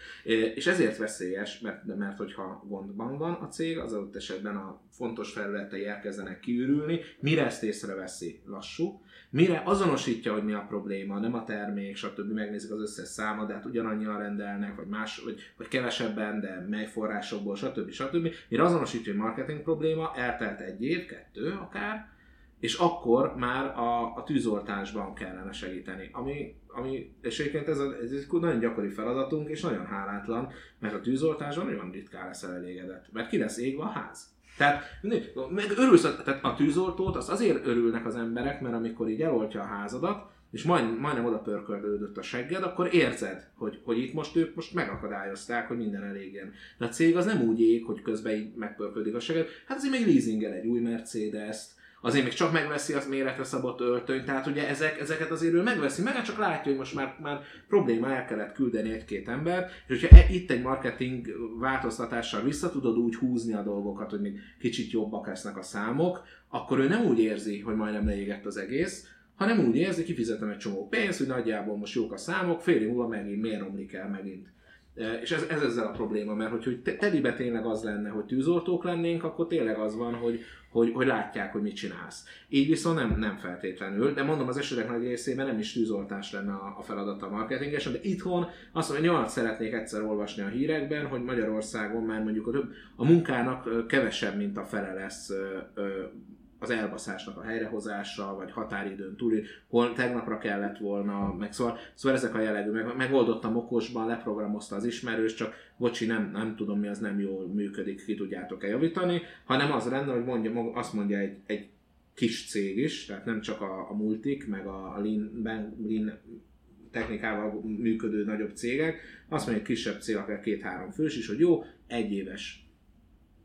És ezért veszélyes, mert, mert hogyha gondban van a cég, az adott esetben a fontos felületei elkezdenek kiürülni, mire ezt észreveszi veszi, lassú. Mire azonosítja, hogy mi a probléma, nem a termék, stb. megnézik az összes hát ugyanannyian rendelnek, vagy más, vagy, vagy kevesebben, de mely forrásokból, stb. stb. Mire azonosítja, hogy marketing probléma, eltelt egy év, kettő akár, és akkor már a, a tűzoltásban kellene segíteni. Ami, ami, és egyébként ez, a, ez egy nagyon gyakori feladatunk, és nagyon hálátlan, mert a tűzoltásban nagyon ritkán leszel elégedett, mert ki lesz égve a ház. Tehát meg örülsz, tehát a tűzoltót, azt azért örülnek az emberek, mert amikor így eloltja a házadat, és majd, majdnem oda pörköldődött a segged, akkor érzed, hogy, hogy itt most ők most megakadályozták, hogy minden elégjen. De a cég az nem úgy ég, hogy közben így megpörködik a segged, hát azért még leasingel egy új Mercedes-t, azért még csak megveszi az méretre szabott öltönyt, tehát ugye ezek, ezeket azért ő megveszi, meg csak látja, hogy most már, már probléma el kellett küldeni egy-két ember, és hogyha e, itt egy marketing változtatással vissza tudod úgy húzni a dolgokat, hogy még kicsit jobbak lesznek a számok, akkor ő nem úgy érzi, hogy majdnem leégett az egész, hanem úgy érzi, kifizetem egy csomó pénzt, hogy nagyjából most jók a számok, fél év múlva megint miért romlik el megint. E, és ez, ez ezzel a probléma, mert hogy, hogy telibe tényleg az lenne, hogy tűzoltók lennénk, akkor tényleg az van, hogy, hogy, hogy látják, hogy mit csinálsz. Így viszont nem, nem feltétlenül, de mondom, az esetek nagy részében nem is tűzoltás lenne a, a feladata a marketingesen, de itthon azt mondja, hogy szeretnék egyszer olvasni a hírekben, hogy Magyarországon már mondjuk a, több, a munkának kevesebb, mint a fele lesz az elbaszásnak a helyrehozása, vagy határidőn túl, hol tegnapra kellett volna, meg szóval, szóval ezek a jellegű, meg, megoldottam okosban, leprogramozta az ismerős, csak bocsi, nem, nem tudom mi, az nem jól működik, ki tudjátok-e javítani, hanem az lenne, hogy mondja, azt mondja egy, egy kis cég is, tehát nem csak a, a multik, meg a, a lean, lean technikával működő nagyobb cégek, azt mondja egy kisebb cég, akár két-három fős is, hogy jó, egy éves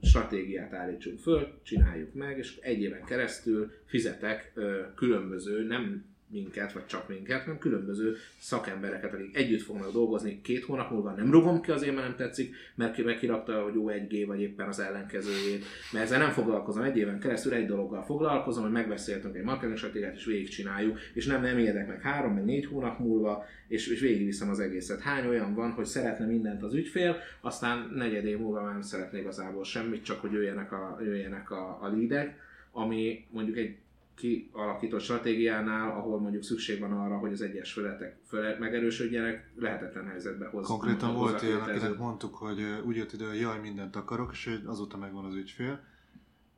stratégiát állítsunk föl, csináljuk meg, és egy éven keresztül fizetek különböző, nem minket, vagy csak minket, hanem különböző szakembereket, akik együtt fognak dolgozni két hónap múlva. Nem rugom ki azért, mert nem tetszik, mert megkirakta, hogy jó 1G, vagy éppen az ellenkezőjét. Mert ezzel nem foglalkozom egy éven keresztül, egy dologgal foglalkozom, hogy megbeszéltünk egy marketing stratégiát, és végigcsináljuk, és nem, nem érdek meg három, meg négy hónap múlva, és, és végigviszem az egészet. Hány olyan van, hogy szeretne mindent az ügyfél, aztán negyed év múlva már nem szeretné igazából semmit, csak hogy jöjjenek a, jöjjenek a, a leadek, ami mondjuk egy kialakított stratégiánál, ahol mondjuk szükség van arra, hogy az egyes feletek föl megerősödjenek, lehetetlen helyzetbe hozni. Konkrétan volt ilyen, akinek mondtuk, hogy úgy jött ide, hogy jaj, mindent akarok, és azóta megvan az ügyfél,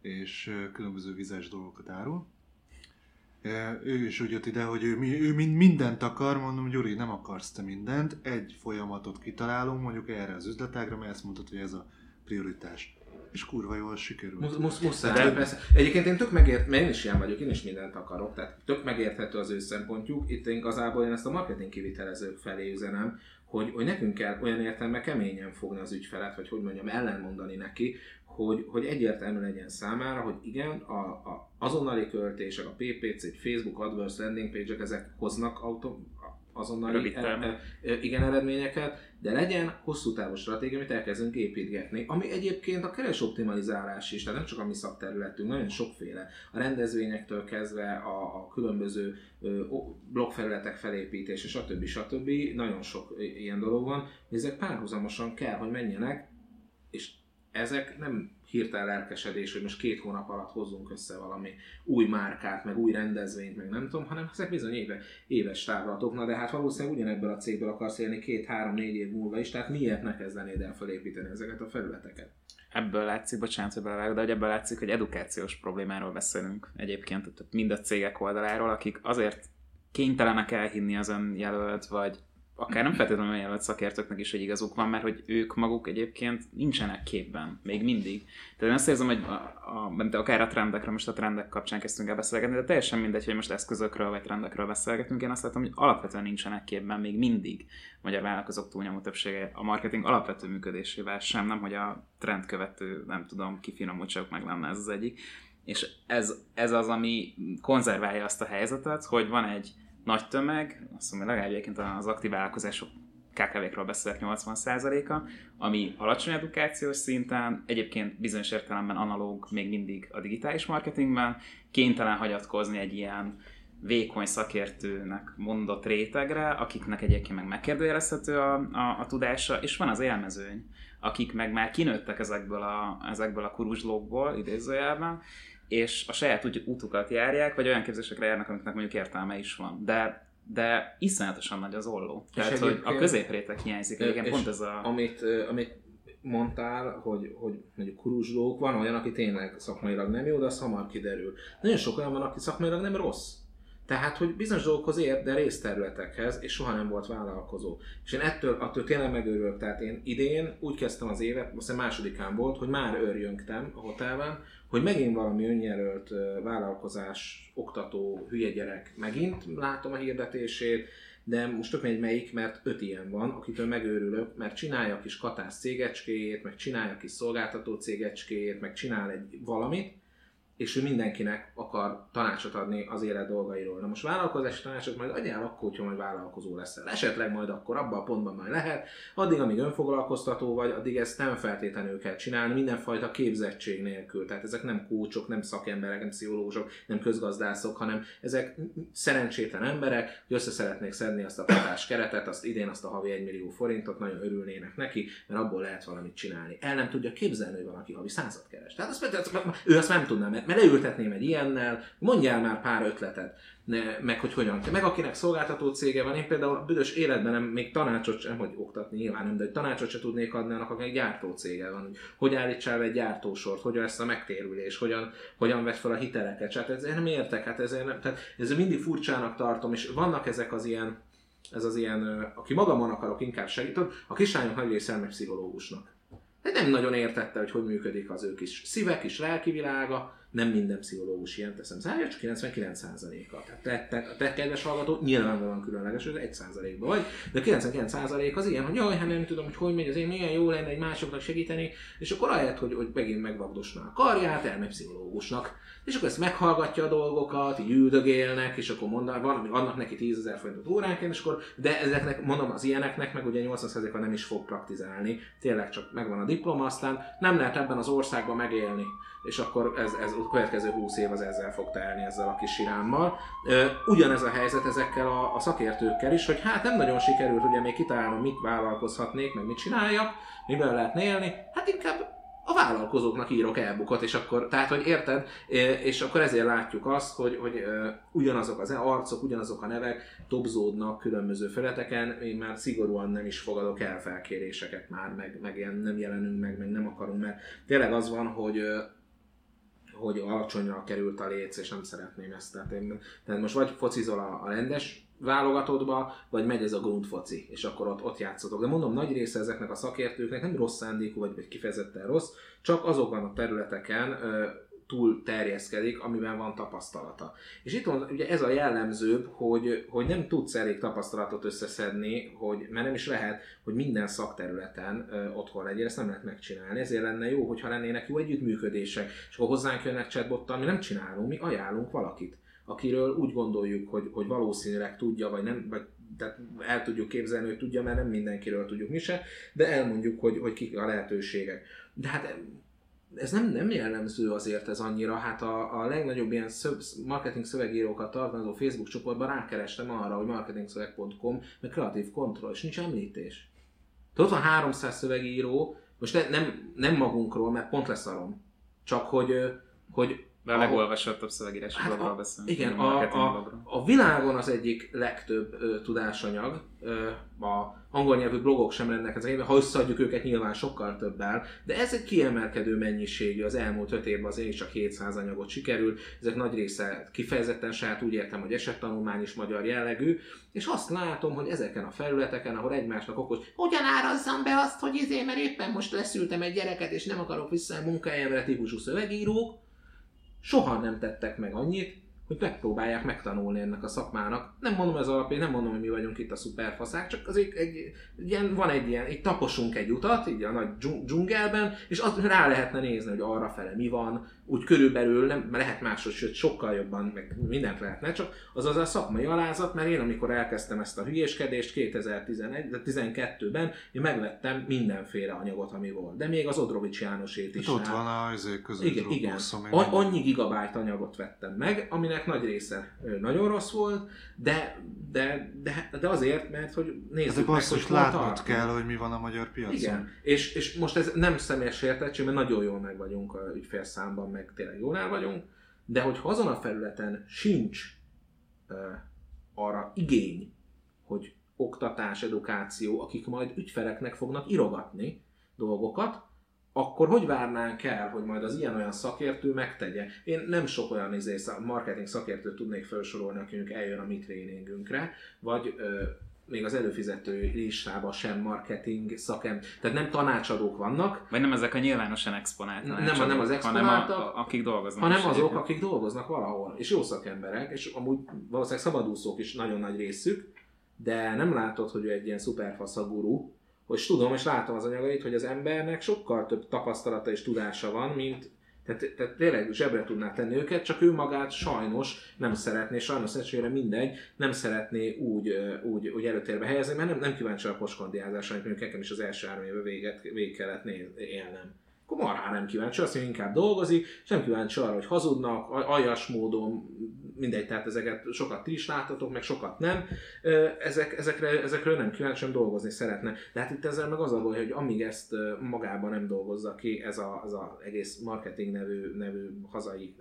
és különböző vizes dolgokat árul. Ő is úgy jött ide, hogy ő, ő mindent akar, mondom, Gyuri, nem akarsz te mindent, egy folyamatot kitalálunk, mondjuk erre az üzletágra, mert ezt mondtad, hogy ez a prioritás és kurva jól sikerült. Musz, musz, muszáj, persze. Egyébként én tök megért, mert én is ilyen vagyok, én is mindent akarok, tehát tök megérthető az ő szempontjuk. Itt én igazából én ezt a marketing kivitelezők felé üzenem, hogy, hogy nekünk kell olyan értelme keményen fogni az ügyfelet, vagy hogy mondjam, ellenmondani neki, hogy, hogy egyértelmű legyen számára, hogy igen, a, a azonnali költések, a PPC, Facebook AdWords landing page-ek, ezek hoznak autó, azonnali e, e, e, igen eredményeket, de legyen hosszú távú stratégia, amit elkezdünk építgetni, ami egyébként a keres optimalizálás is, tehát nem csak a mi szakterületünk, nagyon sokféle. A rendezvényektől kezdve a, a különböző blogfelületek felépítése, stb. stb. Nagyon sok ilyen dolog van, ezek párhuzamosan kell, hogy menjenek, és ezek nem hirtelen lelkesedés, hogy most két hónap alatt hozzunk össze valami új márkát, meg új rendezvényt, meg nem tudom, hanem ezek bizony éve, éves távlatok. Na de hát valószínűleg ugyanebből a cégből akarsz élni két-három-négy év múlva is, tehát miért ne kezdenéd el felépíteni ezeket a felületeket? Ebből látszik, bocsánat, hogy belevágok, de hogy ebből látszik, hogy edukációs problémáról beszélünk egyébként, mind a cégek oldaláról, akik azért kénytelenek elhinni az önjelölt, vagy akár nem feltétlenül jelölt szakértőknek is, hogy igazuk van, mert hogy ők maguk egyébként nincsenek képben, még mindig. Tehát én azt érzem, hogy a, a, de akár a trendekről, most a trendek kapcsán kezdtünk el beszélgetni, de teljesen mindegy, hogy most eszközökről vagy trendekről beszélgetünk, én azt látom, hogy alapvetően nincsenek képben még mindig magyar vállalkozók túlnyomó többsége a marketing alapvető működésével sem, nem hogy a trendkövető, nem tudom, kifinomult meg lenne ez az egyik. És ez, ez az, ami konzerválja azt a helyzetet, hogy van egy nagy tömeg, azt mondom, legalább egyébként az aktív vállalkozások KKV-król beszélek 80%-a, ami alacsony edukációs szinten, egyébként bizonyos értelemben analóg még mindig a digitális marketingben, kénytelen hagyatkozni egy ilyen vékony szakértőnek mondott rétegre, akiknek egyébként meg megkérdőjelezhető a, a, a tudása, és van az élmezőny, akik meg már kinőttek ezekből a, ezekből a kuruzslókból, idézőjelben, és a saját út- útukat járják, vagy olyan képzésekre járnak, amiknek mondjuk értelme is van. De de iszonyatosan nagy az olló. És Tehát, hogy a középréteg hiányzik. Igen, És pont ez a... Amit, ö, amit mondtál, hogy, hogy mondjuk kuruzslók, van olyan, aki tényleg szakmailag nem jó, de az hamar kiderül. Nagyon sok olyan van, aki szakmailag nem rossz. Tehát, hogy bizonyos dolgokhoz ért, de részterületekhez, és soha nem volt vállalkozó. És én ettől, attól tényleg megőrülök. Tehát én idén úgy kezdtem az évet, azt hiszem másodikán volt, hogy már örjöngtem a hotelben, hogy megint valami önjelölt vállalkozás, oktató, hülye gyerek megint látom a hirdetését, de most tök mindegy melyik, mert öt ilyen van, akitől megőrülök, mert csinálja a kis katás cégecskéjét, meg csinálja a kis szolgáltató cégecskéjét, meg csinál egy valamit, és ő mindenkinek akar tanácsot adni az élet dolgairól. Na most vállalkozási tanácsot majd adjál akkor, hogyha majd vállalkozó leszel. Esetleg majd akkor abban a pontban majd lehet, addig, amíg önfoglalkoztató vagy, addig ezt nem feltétlenül kell csinálni, mindenfajta képzettség nélkül. Tehát ezek nem kócsok, nem szakemberek, nem pszichológusok, nem közgazdászok, hanem ezek szerencsétlen emberek, hogy össze szeretnék szedni azt a patás keretet, azt idén azt a havi 1 millió forintot, nagyon örülnének neki, mert abból lehet valamit csinálni. El nem tudja képzelni, hogy valaki havi százat keres. Tehát azt, ő azt nem tudná, mert mert leültetném egy ilyennel, mondjál már pár ötletet, ne, meg hogy hogyan kell. Meg akinek szolgáltató cége van, én például a büdös életben nem, még tanácsot sem, hogy oktatni nyilván nem, de hogy tanácsot sem tudnék adni annak, akinek gyártó cége van, hogy hogy állítsál egy gyártósort, hogyan lesz a megtérülés, hogyan, hogyan vett fel a hiteleket. Hát ezért nem értek, hát ezért nem, tehát ez mindig furcsának tartom, és vannak ezek az ilyen, ez az ilyen, aki magamon akarok inkább segíteni, a kislányok nagy része pszichológusnak. De nem nagyon értette, hogy hogy működik az ő kis szíve, kis lelki világa, nem minden pszichológus ilyen teszem zárja, csak 99%-a. Tehát te, te, a te kedves hallgató nyilvánvalóan különleges, hogy 1%-ban vagy, de 99% az ilyen, hogy jaj, hát nem tudom, hogy hogy megy, az én milyen jó lenne egy másoknak segíteni, és akkor ahelyett, hogy, hogy megint megvagdosná a karját, elmegy pszichológusnak. És akkor ezt meghallgatja a dolgokat, így üldögélnek, és akkor mondanak, van, ami adnak neki 10 ezer forintot óránként, és akkor, de ezeknek, mondom, az ilyeneknek meg ugye 80%-a nem is fog praktizálni, tényleg csak megvan a diploma, aztán nem lehet ebben az országban megélni és akkor ez, ez a következő 20 év az ezzel fog telni, ezzel a kis sirámmal. Ugyanez a helyzet ezekkel a, a szakértőkkel is, hogy hát nem nagyon sikerült ugye még kitalálnom, mit vállalkozhatnék, meg mit csináljak, miben lehet élni, hát inkább a vállalkozóknak írok elbukot, és akkor, tehát, hogy érted, és akkor ezért látjuk azt, hogy, hogy ugyanazok az arcok, ugyanazok a nevek topzódnak különböző felületeken, én már szigorúan nem is fogadok el felkéréseket már, meg, meg ilyen nem jelenünk meg, meg nem akarunk, mert tényleg az van, hogy hogy alacsonyra került a léc, és nem szeretném ezt. Tehát, én, tehát most vagy focizol a, a rendes válogatottba, vagy megy ez a grundfoci, és akkor ott, ott játszotok. De mondom, nagy része ezeknek a szakértőknek nem rossz szándékú, vagy, vagy kifejezetten rossz, csak azokban a területeken túl terjeszkedik, amiben van tapasztalata. És itt van, ugye ez a jellemzőbb, hogy, hogy nem tudsz elég tapasztalatot összeszedni, hogy, mert nem is lehet, hogy minden szakterületen ö, otthon legyél, ezt nem lehet megcsinálni. Ezért lenne jó, hogyha lennének jó együttműködések, és akkor hozzánk jönnek chatbottal, mi nem csinálunk, mi ajánlunk valakit akiről úgy gondoljuk, hogy, hogy valószínűleg tudja, vagy nem, vagy tehát el tudjuk képzelni, hogy tudja, mert nem mindenkiről tudjuk mi se, de elmondjuk, hogy, hogy kik a lehetőségek. De hát ez nem, nem jellemző azért ez annyira, hát a, a legnagyobb ilyen szöv, marketing szövegírókat tartalmazó Facebook csoportban rákerestem arra, hogy marketingszöveg.com, meg kreatív kontroll, és nincs említés. Tehát ott van 300 szövegíró, most ne, nem, nem magunkról, mert pont leszarom, csak hogy, hogy De a legolvasottabb szövegírási Hát blogról beszélünk. igen, a a, a, világon az egyik legtöbb ö, tudásanyag, ö, a angol nyelvű blogok sem rendelkeznek, ha összeadjuk őket nyilván sokkal többel, de ez egy kiemelkedő mennyiségű, az elmúlt öt évben az én csak 700 anyagot sikerült, ezek nagy része kifejezetten saját úgy értem, hogy esettanulmány is magyar jellegű, és azt látom, hogy ezeken a felületeken, ahol egymásnak okos, hogyan árazzam be azt, hogy izé, mert éppen most leszültem egy gyereket, és nem akarok vissza a munkahelyemre típusú szövegírók, soha nem tettek meg annyit, hogy megpróbálják megtanulni ennek a szakmának. Nem mondom ez alapján, nem mondom, hogy mi vagyunk itt a szuperfaszák, csak azért egy, ilyen, van egy ilyen, így taposunk egy utat, így a nagy dzsung- dzsungelben, és az rá lehetne nézni, hogy arra fele mi van, úgy körülbelül nem lehet máshogy, sőt sokkal jobban, meg mindent lehetne, csak az az a szakmai alázat, mert én amikor elkezdtem ezt a hülyéskedést 2012-ben, én megvettem mindenféle anyagot, ami volt. De még az Odrovics Jánosét is. Hát ott van a izé között Igen, igen. Annyi gigabyte anyagot vettem meg, aminek nagy része nagyon rossz volt, de, de, de, de azért, mert hogy nézzük a meg, hogy basszus látnod tartunk. kell, hogy mi van a magyar piacon. Igen, és, és most ez nem személyes értettség, mert nagyon jól meg vagyunk a ügyfélszámban, meg tényleg jól el vagyunk, de hogy azon a felületen sincs uh, arra igény, hogy oktatás, edukáció, akik majd ügyfeleknek fognak irogatni dolgokat, akkor hogy várnánk el, hogy majd az ilyen-olyan szakértő megtegye? Én nem sok olyan izé, marketing szakértőt tudnék felsorolni, aki mondjuk eljön a mi tréningünkre, vagy ö, még az előfizető listában sem marketing szakem, tehát nem tanácsadók vannak, Vagy nem ezek a nyilvánosan exponált Nem, nem az hanem a, exponáltak, a, akik dolgoznak. hanem azok, egyébként. akik dolgoznak valahol, és jó szakemberek, és amúgy valószínűleg szabadúszók is nagyon nagy részük, de nem látod, hogy ő egy ilyen szuperfasz guru, hogy tudom, és látom az anyagait, hogy az embernek sokkal több tapasztalata és tudása van, mint tehát, tehát tényleg zsebre tudná tenni őket, csak ő magát sajnos nem szeretné, sajnos szerencsére mindegy, nem szeretné úgy, úgy, úgy előtérbe helyezni, mert nem, nem kíváncsi a poskondiázásra, amit nekem is az első három éve véget, végig kellett néz, élnem. Akkor marha nem kíváncsi, azt mondja, inkább dolgozik, és nem kíváncsi arra, hogy hazudnak, aljas módon, mindegy, tehát ezeket sokat ti is láttatok, meg sokat nem. Ezek, ezekre, ezekről nem kíváncsi, hanem dolgozni szeretne. De hát itt ezzel meg az a baj, hogy amíg ezt magában nem dolgozza ki ez az a egész marketing nevű, nevű hazai,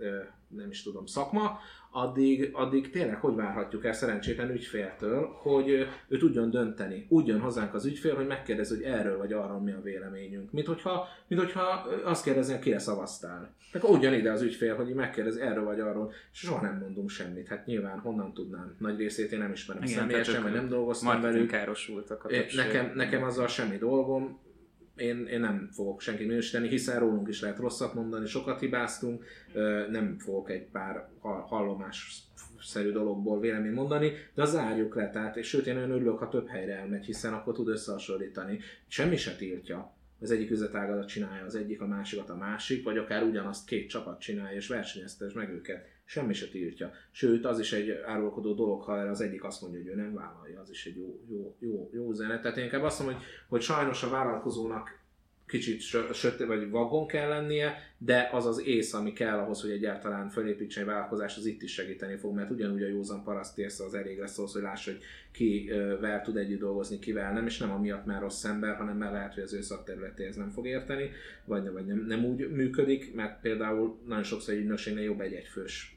nem is tudom, szakma, addig, addig tényleg hogy várhatjuk el szerencsétlen ügyféltől, hogy ő tudjon dönteni. Úgy jön hozzánk az ügyfél, hogy megkérdez, hogy erről vagy arról mi a véleményünk. Mint hogyha, mint hogyha azt kérdezni, kire szavaztál. Akkor úgy jön ide az ügyfél, hogy megkérdez erről vagy arról, és soha nem mondunk semmit. Hát nyilván honnan tudnám? Nagy részét én nem ismerem Igen, személyesen, vagy nem dolgoztam velük. károsultak a többség. Nekem, nekem azzal semmi dolgom, én, én nem fogok senkit minősíteni, hiszen rólunk is lehet rosszat mondani, sokat hibáztunk, nem fogok egy pár ha- hallomás szerű dologból véleményt mondani, de az zárjuk le, tehát, és sőt én olyan örülök, ha több helyre elmegy, hiszen akkor tud összehasonlítani. Semmi se tiltja. Az egyik üzletágazat csinálja az egyik, a másikat a másik, vagy akár ugyanazt két csapat csinálja, és versenyeztes meg őket. Semmi se tiltja. Sőt, az is egy árulkodó dolog, ha erre az egyik azt mondja, hogy ő nem vállalja, az is egy jó, jó, jó, jó üzenet. Tehát én inkább azt mondom, hogy, hogy sajnos a vállalkozónak kicsit sö- sötét vagy vagon kell lennie, de az az ész, ami kell ahhoz, hogy egyáltalán fölépítse egy vállalkozás, az itt is segíteni fog, mert ugyanúgy a józan paraszt észre az elég lesz ahhoz, hogy lássa, hogy kivel tud együtt dolgozni, kivel nem, és nem amiatt már rossz ember, hanem mert lehet, hogy az ő szakterületéhez nem fog érteni, vagy, vagy nem, nem úgy működik, mert például nagyon sokszor egy ügynökségnél jobb egy egyfős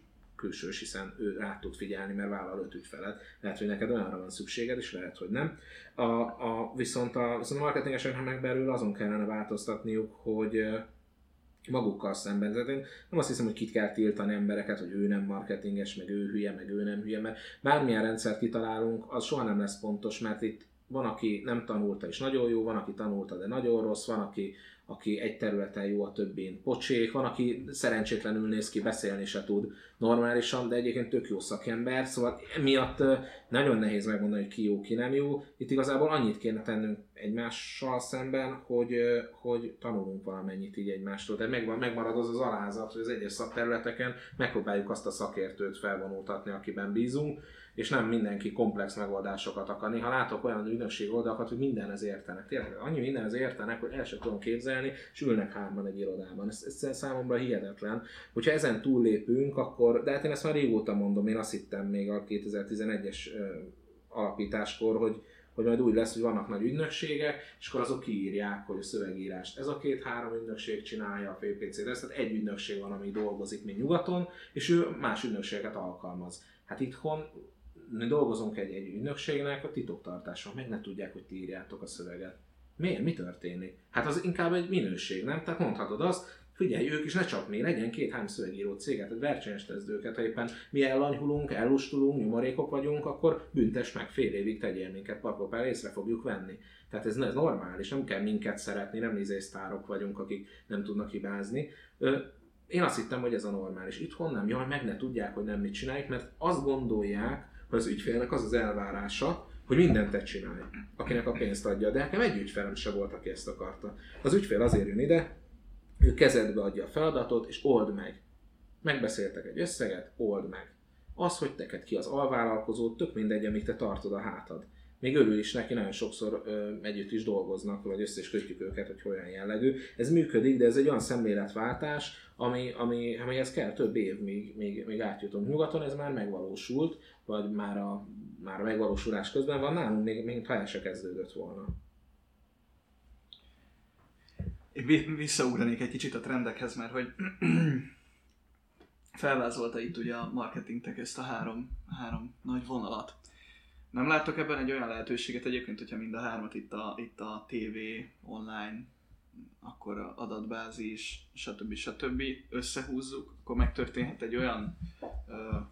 külsős, hiszen ő rá tud figyelni, mert vállal öt ügyfelet. Lehet, hogy neked olyanra van szükséged, és lehet, hogy nem. A, a, viszont, a, viszont a marketingeseknek belül azon kellene változtatniuk, hogy magukkal szemben. Tehát én nem azt hiszem, hogy kit kell tiltani embereket, hogy ő nem marketinges, meg ő hülye, meg ő nem hülye, mert bármilyen rendszert kitalálunk, az soha nem lesz pontos, mert itt van, aki nem tanulta és nagyon jó, van, aki tanulta, de nagyon rossz, van, aki, aki egy területen jó, a többén pocsék, van, aki szerencsétlenül néz ki, beszélni se tud normálisan, de egyébként tök jó szakember, szóval emiatt nagyon nehéz megmondani, hogy ki jó, ki nem jó. Itt igazából annyit kéne tennünk egymással szemben, hogy, hogy tanulunk valamennyit így egymástól. Tehát megvan, megmarad az az alázat, hogy az egyes szakterületeken megpróbáljuk azt a szakértőt felvonultatni, akiben bízunk, és nem mindenki komplex megoldásokat akar. Néha látok olyan ügynökség oldalakat, hogy mindenhez értenek. Tényleg annyi mindenhez értenek, hogy el sem tudom képzelni, és ülnek hárman egy irodában. Ez, ez számomra hihetetlen. Hogyha ezen túllépünk, akkor, de hát én ezt már régóta mondom, én azt hittem még a 2011-es ö, alapításkor, hogy, hogy majd úgy lesz, hogy vannak nagy ügynökségek, és akkor azok kiírják, hogy a szövegírást ez a két-három ügynökség csinálja, a PPC, de tehát egy ügynökség van, ami dolgozik még nyugaton, és ő más ügynökségeket alkalmaz. Hát itthon mi dolgozunk egy, egy ügynökségnek a titoktartáson, meg ne tudják, hogy ti írjátok a szöveget. Miért? Mi történik? Hát az inkább egy minőség, nem? Tehát mondhatod azt, figyelj, ők is ne csak mi, legyen két-három szövegíró céget, egy versenyeztezd őket, ha éppen mi ellanyhulunk, ellustulunk, nyomorékok vagyunk, akkor büntes meg fél évig tegyél minket, parkopál, észre fogjuk venni. Tehát ez, ez normális, nem kell minket szeretni, nem sztárok vagyunk, akik nem tudnak hibázni. Én azt hittem, hogy ez a normális. Itthon nem, jaj, meg ne tudják, hogy nem mit csináljuk, mert azt gondolják, hogy az ügyfélnek az az elvárása, hogy mindent te csinálj, akinek a pénzt adja. De nekem egy ügyfelem se volt, aki ezt akarta. Az ügyfél azért jön ide, ő kezedbe adja a feladatot, és old meg. Megbeszéltek egy összeget, old meg. Az, hogy neked ki az alvállalkozó, tök mindegy, amit te tartod a hátad. még örül is neki, nagyon sokszor ö, együtt is dolgoznak, vagy össze is kötjük őket, hogy olyan jellegű. Ez működik, de ez egy olyan szemléletváltás, ami, ami, amihez kell több év, még, még, még átjutunk. Nyugaton ez már megvalósult, vagy már a, már a megvalósulás közben van, nálunk még, még ha el se kezdődött volna. Én vi- visszaugranék egy kicsit a trendekhez, mert hogy felvázolta itt ugye a marketingtek ezt a három, három nagy vonalat. Nem láttok ebben egy olyan lehetőséget egyébként, hogyha mind a hármat itt a, itt a TV, online, akkor adatbázis, stb. stb. összehúzzuk, akkor megtörténhet egy olyan,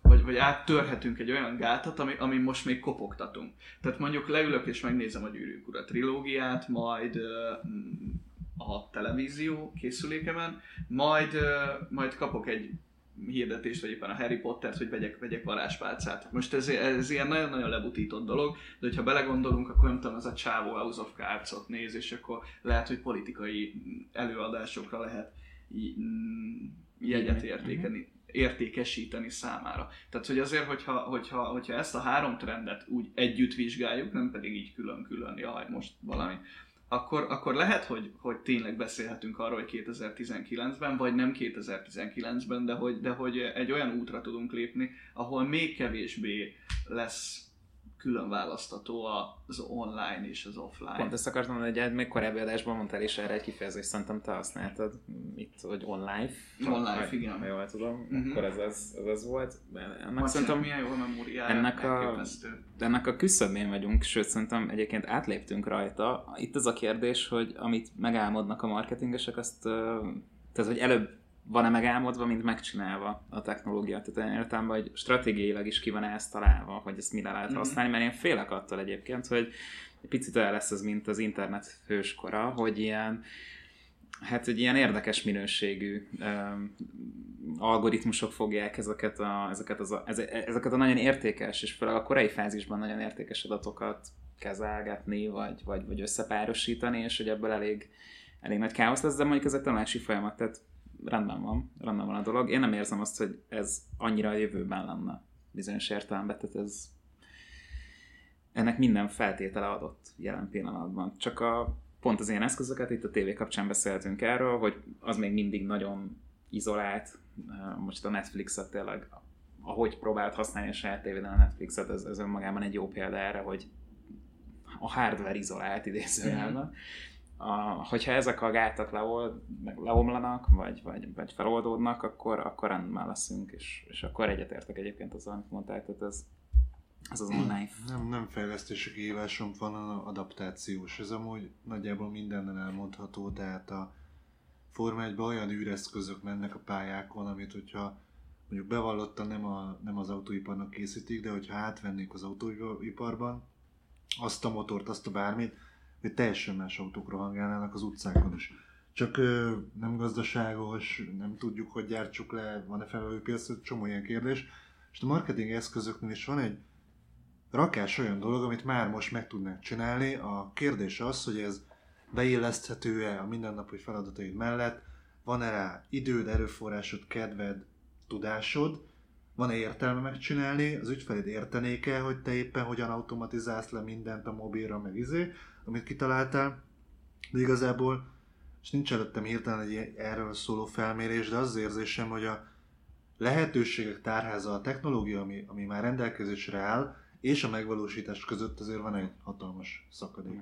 vagy, vagy áttörhetünk egy olyan gátat, ami, ami most még kopogtatunk. Tehát mondjuk leülök és megnézem a Gyűrűk Ura trilógiát, majd a televízió készülékemen, majd, majd kapok egy hirdetést, vagy éppen a Harry Pottert, hogy vegyek, vegyek varázspálcát. Most ez, ez ilyen nagyon-nagyon lebutított dolog, de hogyha belegondolunk, akkor nem tudom, ez a csávó House of Cards-ot néz, és akkor lehet, hogy politikai előadásokra lehet mm, jegyet értékeni értékesíteni számára. Tehát, hogy azért, hogyha, hogyha, hogyha ezt a három trendet úgy együtt vizsgáljuk, nem pedig így külön-külön, jaj, most valami, akkor, akkor lehet, hogy, hogy tényleg beszélhetünk arról, hogy 2019-ben, vagy nem 2019-ben, de hogy, de hogy egy olyan útra tudunk lépni, ahol még kevésbé lesz külön választató az online és az offline. Pont ezt akartam mondani, hogy még korábbi adásban mondtál is erre egy kifejezést, szerintem te használtad itt, hogy online. Online, igen. Ha jól tudom, Mhm. akkor ez az, ez az volt. Ennek Marcel, szerintem milyen jó memóriája, ennek a- elképesztő. de ennek a küszöbén vagyunk, sőt szerintem egyébként átléptünk rajta. Itt az a kérdés, hogy amit megálmodnak a marketingesek, azt, tehát hogy előbb van-e megálmodva, mint megcsinálva a technológia. Tehát olyan értelemben, hogy stratégiailag is ki van ezt találva, hogy ezt mire lehet Mhm. használni, mert én félek attól egyébként, hogy egy picit olyan lesz ez, mint az internet hőskora, hogy ilyen hát egy ilyen érdekes minőségű um, algoritmusok fogják ezeket a, ezeket, az ezeket a nagyon értékes, és főleg a korai fázisban nagyon értékes adatokat kezelgetni, vagy, vagy, vagy összepárosítani, és hogy ebből elég, elég nagy káosz lesz, de mondjuk ez egy tanulási folyamat, tehát rendben van, rendben van a dolog. Én nem érzem azt, hogy ez annyira a jövőben lenne bizonyos értelemben, tehát ez ennek minden feltétele adott jelen pillanatban. Csak a, pont az ilyen eszközöket, itt a tévé kapcsán beszéltünk erről, hogy az még mindig nagyon izolált. Most a Netflixet tényleg, ahogy próbált használni a saját tévéden a Netflixet, ez, ez önmagában egy jó példa erre, hogy a hardware izolált idézőjelben. A, hogyha ezek a gátak leol, meg leomlanak, vagy, vagy, vagy feloldódnak, akkor, akkor rendben leszünk, és, és akkor egyetértek egyébként azzal, amit mondtál, tehát ez, ez az online Nem, nem fejlesztési kihívásom van, hanem adaptációs. Ez amúgy nagyjából mindennel elmondható, tehát a Forma 1 olyan űreszközök mennek a pályákon, amit hogyha mondjuk bevallottan nem, a, nem az autóiparnak készítik, de hogyha átvennék az autóiparban azt a motort, azt a bármit, hogy teljesen más autók rohangálnának az utcákon is. Csak ö, nem gazdaságos, nem tudjuk, hogy gyártsuk le, van-e felelő piac, csomó ilyen kérdés. És a marketing eszközöknél is van egy rakás olyan dolog, amit már most meg tudnánk csinálni. A kérdés az, hogy ez beilleszthető-e a mindennapi feladataid mellett, van-e rá időd, erőforrásod, kedved, tudásod, van-e értelme megcsinálni, az ügyfeled értenéke, hogy te éppen hogyan automatizálsz le mindent a mobilra, meg izé, amit kitaláltál, de igazából, és nincs előttem hirtelen egy erről szóló felmérés, de az az érzésem, hogy a lehetőségek tárháza, a technológia, ami, ami már rendelkezésre áll, és a megvalósítás között azért van egy hatalmas szakadék.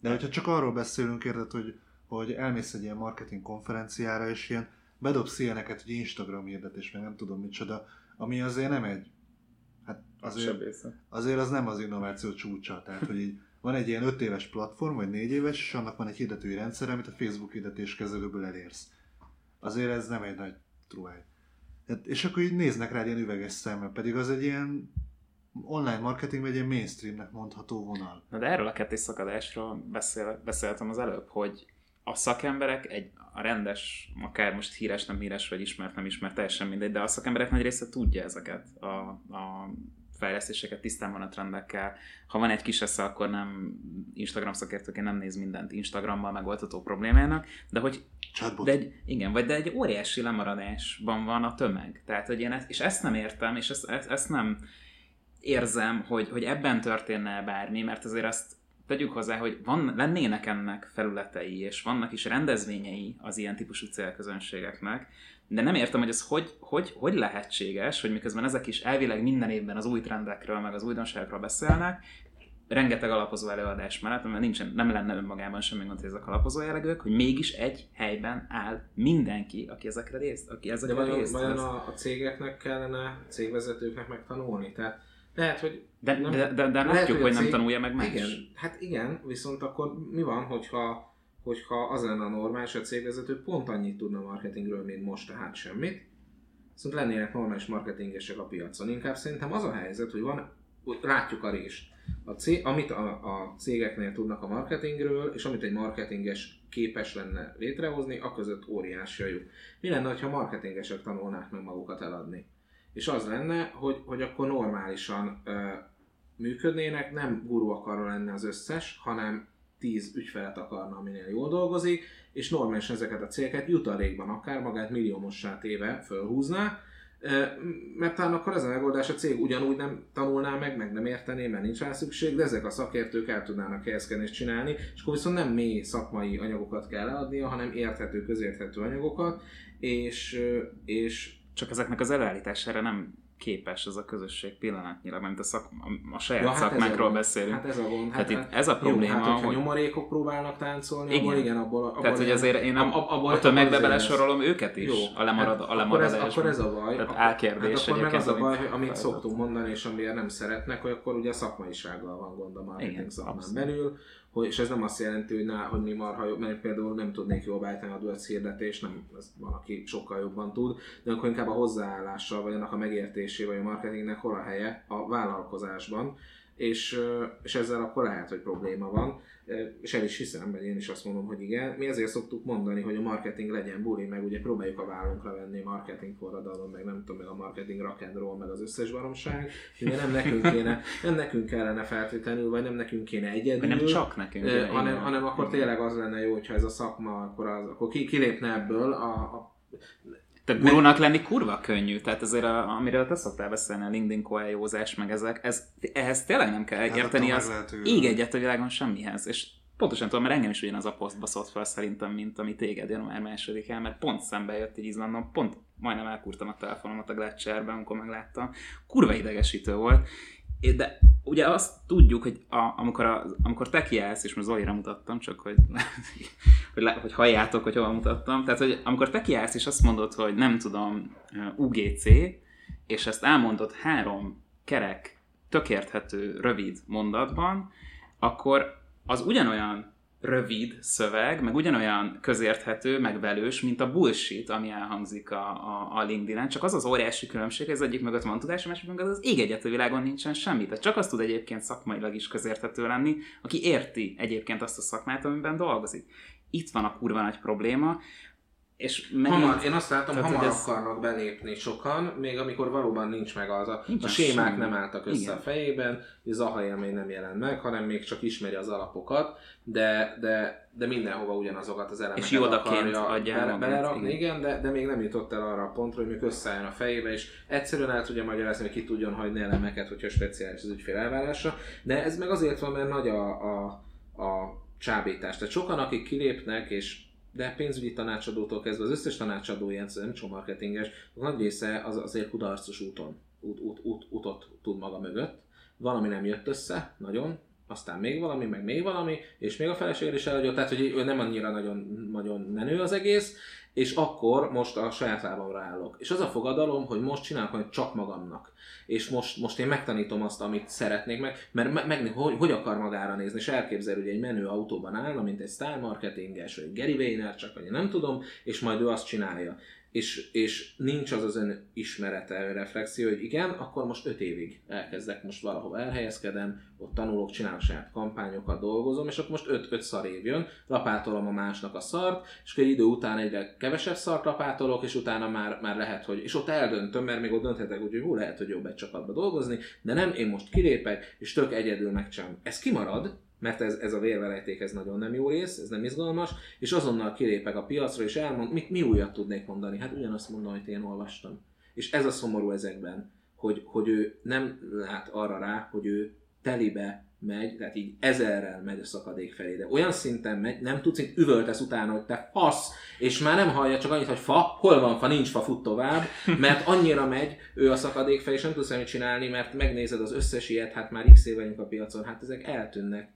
De hogyha csak arról beszélünk, érted, hogy, hogy elmész egy ilyen marketing konferenciára, és ilyen bedobsz ilyeneket, hogy Instagram hirdetés, meg nem tudom micsoda, ami azért nem egy, azért, azért az nem az innováció csúcsa. Tehát, hogy így van egy ilyen 5 éves platform, vagy 4 éves, és annak van egy hirdetői rendszer, amit a Facebook hirdetés kezelőből elérsz. Azért ez nem egy nagy truváj. Hát, és akkor így néznek rá ilyen üveges szemmel, pedig az egy ilyen online marketing, vagy egy mainstreamnek mondható vonal. Na de erről a kettés szakadásról beszél, beszéltem az előbb, hogy a szakemberek, egy, a rendes, akár most híres, nem híres, vagy ismert, nem ismert, teljesen mindegy, de a szakemberek nagy része tudja ezeket a, a fejlesztéseket, tisztán van a trendekkel. Ha van egy kis esze, akkor nem Instagram szakértőként nem néz mindent Instagrammal megoldható problémának, de hogy Chatbot. de egy, igen, vagy de egy óriási lemaradásban van a tömeg. Tehát, hogy én ezt, és ezt nem értem, és ezt, ezt, ezt nem érzem, hogy, hogy ebben történne bármi, mert azért azt tegyük hozzá, hogy van, lennének ennek felületei, és vannak is rendezvényei az ilyen típusú célközönségeknek, de nem értem, hogy ez hogy, hogy, hogy lehetséges, hogy miközben ezek is elvileg minden évben az új trendekről, meg az újdonságokról beszélnek, rengeteg alapozó előadás mellett, mert nincsen, nem lenne önmagában semmi gond, hogy ezek alapozó jellegűek, hogy mégis egy helyben áll mindenki, aki ezekre részt, aki De ezekre vajon, részt vajon a, a cégeknek kellene, a cégvezetőknek megtanulni? Tehát lehet, hogy De, nem- de, de, de lehet, látjuk, hogy hogy nem tanulja meg más. Igen, hát igen, viszont akkor mi van, hogyha, hogyha az lenne a normális, a cégvezető pont annyit tudna marketingről, mint most, tehát semmit, viszont lennének normális marketingesek a piacon. Inkább szerintem az a helyzet, hogy van, látjuk a rést. A cég, amit a, a cégeknél tudnak a marketingről, és amit egy marketinges képes lenne létrehozni, a között óriási a lyuk. Mi lenne, ha marketingesek tanulnák meg magukat eladni? És az lenne, hogy, hogy akkor normálisan ö, működnének, nem guru akarna lenne az összes, hanem 10 ügyfelet akarna, aminél jól dolgozik, és normálisan ezeket a cégeket jutalékban akár magát milliómossá téve fölhúzná, mert talán akkor ez a megoldás, a cég ugyanúgy nem tanulná meg, meg nem értené, mert nincs rá szükség, de ezek a szakértők el tudnának helyezkedni és csinálni, és akkor viszont nem mély szakmai anyagokat kell leadnia, hanem érthető, közérthető anyagokat, és, és Csak ezeknek az előállítására nem képes ez a közösség pillanatnyilag, mert a, szak, a, a saját Ja, hát ez a szakmánkról beszélünk. Hát ez a gond. Hát itt ez a probléma, jó, hát, hogyha hogy- nyomorékok próbálnak táncolni, Igen. abból igen, abból, abból Tehát, hogy azért én nem, ab- abból- a tömegbe belesorolom őket is, Jó, a, lemarad, hát a akkor ez, lemaradásban. akkor ez a baj. Tehát akkor, álkérdés hát akkor meg az a baj, hogy amit szoktunk mondani, és amiért nem szeretnek, hogy akkor ugye a szakmaisággal van gond a marketing szakmán belül, hogy, és ez nem azt jelenti, hogy, ná, hogy mi marha jobb, mert például nem tudnék jól beállítani a AdWords hirdetést, nem, ez van, aki sokkal jobban tud, de akkor inkább a hozzáállással, vagy annak a megértésével, vagy a marketingnek hol a helye a vállalkozásban, és, és ezzel akkor lehet, hogy probléma van, és el is hiszem, vagy én is azt mondom, hogy igen. Mi ezért szoktuk mondani, hogy a marketing legyen buli, meg ugye próbáljuk a vállunkra venni marketing forradalom, meg nem tudom, meg a marketing rock and roll, meg az összes baromság, ugye nem nekünk kéne, nem nekünk kellene feltétlenül, vagy nem nekünk kéne egyedül. Vagy nem csak nekünk. Hanem, igen. hanem akkor tényleg az lenne jó, hogyha ez a szakma, akkor, az, akkor ki, kilépne ebből a, a Te gurunak lenni kurva könnyű, tehát azért, a, amiről te szoktál beszélni, a LinkedIn koeljózás, meg ezek, ez, ehhez tényleg nem kell Hát érteni, az ég egyet a világon semmihez, és pontosan tudom, mert engem is ugyanaz a poszt baszott fel szerintem, mint ami téged január másodikán, mert pont szembe jött így Izlandon, pont majdnem elkúrtam a telefonomat a Gletscherben, amikor megláttam. Kurva idegesítő volt, de ugye azt tudjuk, hogy a, amikor, a, amikor te kiállsz, és most Zolira mutattam, csak hogy, hogy, le, hogy halljátok, hogy hova mutattam, tehát hogy amikor te kiállsz, és azt mondod, hogy nem tudom, UGC, és ezt elmondod három kerek, tökérthető, rövid mondatban, akkor az ugyanolyan rövid szöveg, meg ugyanolyan közérthető, meg velős, mint a bullshit, ami elhangzik a, a, a LinkedIn-en. Csak az az óriási különbség, ez egyik mögött van tudás, a másik mögött az ég egyet a világon nincsen semmi. Tehát csak az tud egyébként szakmailag is közérthető lenni, aki érti egyébként azt a szakmát, amiben dolgozik. Itt van a kurva nagy probléma, és megint, Hamar, én azt látom, Tehát, hamar ez- akarnak belépni sokan, még amikor valóban nincs meg az a, a sémák semmi. nem álltak össze Igen. a fejében, és Zaha élmény nem jelent meg, hanem még csak ismeri az alapokat, de, de, de mindenhova ugyanazokat az elemeket És akarja adja belerakni, igen. de, de még nem jutott el arra a pontra, hogy még összeálljon a fejébe, és egyszerűen el tudja magyarázni, hogy ki tudjon hagyni elemeket, hogyha speciális az ügyfél elvárása, de ez meg azért van, mert nagy a, a, a csábítás. Tehát sokan, akik kilépnek, és de pénzügyi tanácsadótól kezdve az összes tanácsadó ilyen, nem csak marketinges, nagy része az azért kudarcos úton, út, út, út, útot tud maga mögött. Valami nem jött össze, nagyon, aztán még valami, meg még valami, és még a feleséged is elhagyott, tehát hogy ő nem annyira nagyon, nagyon menő az egész, és akkor most a saját lábamra állok. És az a fogadalom, hogy most csinálok hogy csak magamnak. És most, most én megtanítom azt, amit szeretnék meg, mert me, meg, hogy, hogy akar magára nézni, és elképzel, hogy egy menő autóban állna, mint egy sztár marketinges, vagy egy Gary Vaynerchuk, vagy nem tudom, és majd ő azt csinálja. És, és nincs az az ön ismerete, ön reflexió, hogy igen, akkor most öt évig elkezdek, most valahova elhelyezkedem, ott tanulok, csinálok saját kampányokat, dolgozom, és akkor most öt, öt szar év jön, lapátolom a másnak a szart, és akkor egy idő után egyre kevesebb szart lapátolok, és utána már, már lehet, hogy, és ott eldöntöm, mert még ott dönthetek hogy jó, lehet, hogy jobb egy csapatba dolgozni, de nem, én most kilépek, és tök egyedül megcsinálom. Ez kimarad, mert ez, ez a vérvelejték, ez nagyon nem jó rész, ez nem izgalmas, és azonnal kilépek a piacra, és elmond, mit, mi újat tudnék mondani? Hát ugyanazt mondom, hogy én olvastam. És ez a szomorú ezekben, hogy, hogy ő nem lát arra rá, hogy ő telibe megy, tehát így ezerrel megy a szakadék felé, de olyan szinten megy, nem tudsz, hogy üvöltesz utána, hogy te fasz, és már nem hallja csak annyit, hogy fa, hol van fa, nincs fa, fut tovább, mert annyira megy ő a szakadék felé, és nem tudsz semmit csinálni, mert megnézed az összes ilyet, hát már x éve a piacon, hát ezek eltűnnek.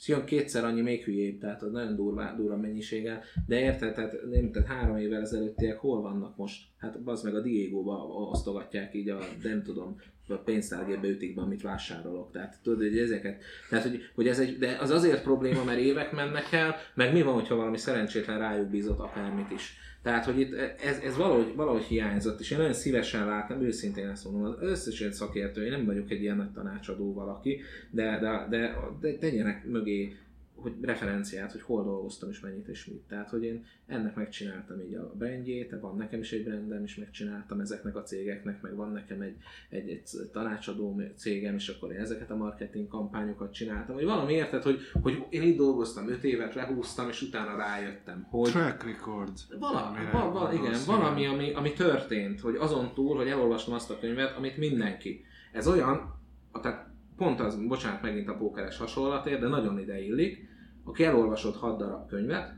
És jön kétszer annyi még hülyébb, tehát az nagyon durva, durva mennyiséggel. De érted, tehát, nem, tehát három évvel ezelőttiek hol vannak most? Hát az meg a Diego-ba osztogatják így a, nem tudom, a pénztárgépbe ütik be, amit vásárolok. Tehát tudod, hogy ezeket, tehát hogy, hogy ez egy, de az azért probléma, mert évek mennek el, meg mi van, hogyha valami szerencsétlen rájuk bízott akármit is. Tehát, hogy itt ez, ez valahogy, valahogy hiányzott, és én nagyon szívesen láttam, őszintén ezt mondom, az összes ilyen szakértő, én nem vagyok egy ilyen nagy tanácsadó valaki, de, de, de, de tegyenek mögé hogy referenciát, hogy hol dolgoztam és mennyit és mit. Tehát, hogy én ennek megcsináltam így a brandjét, van nekem is egy brandem, és megcsináltam ezeknek a cégeknek, meg van nekem egy, egy, egy tanácsadó cégem, és akkor én ezeket a marketing kampányokat csináltam, vagy valami érted, hogy, hogy én itt dolgoztam 5 évet, lehúztam, és utána rájöttem, hogy... Track record. Valami, val, val, igen, valami, ami, ami történt, hogy azon túl, hogy elolvastam azt a könyvet, amit mindenki. Ez olyan, tehát pont az, bocsánat megint a pókeres hasonlatért, de nagyon ide illik, aki elolvasott 6 darab könyvet,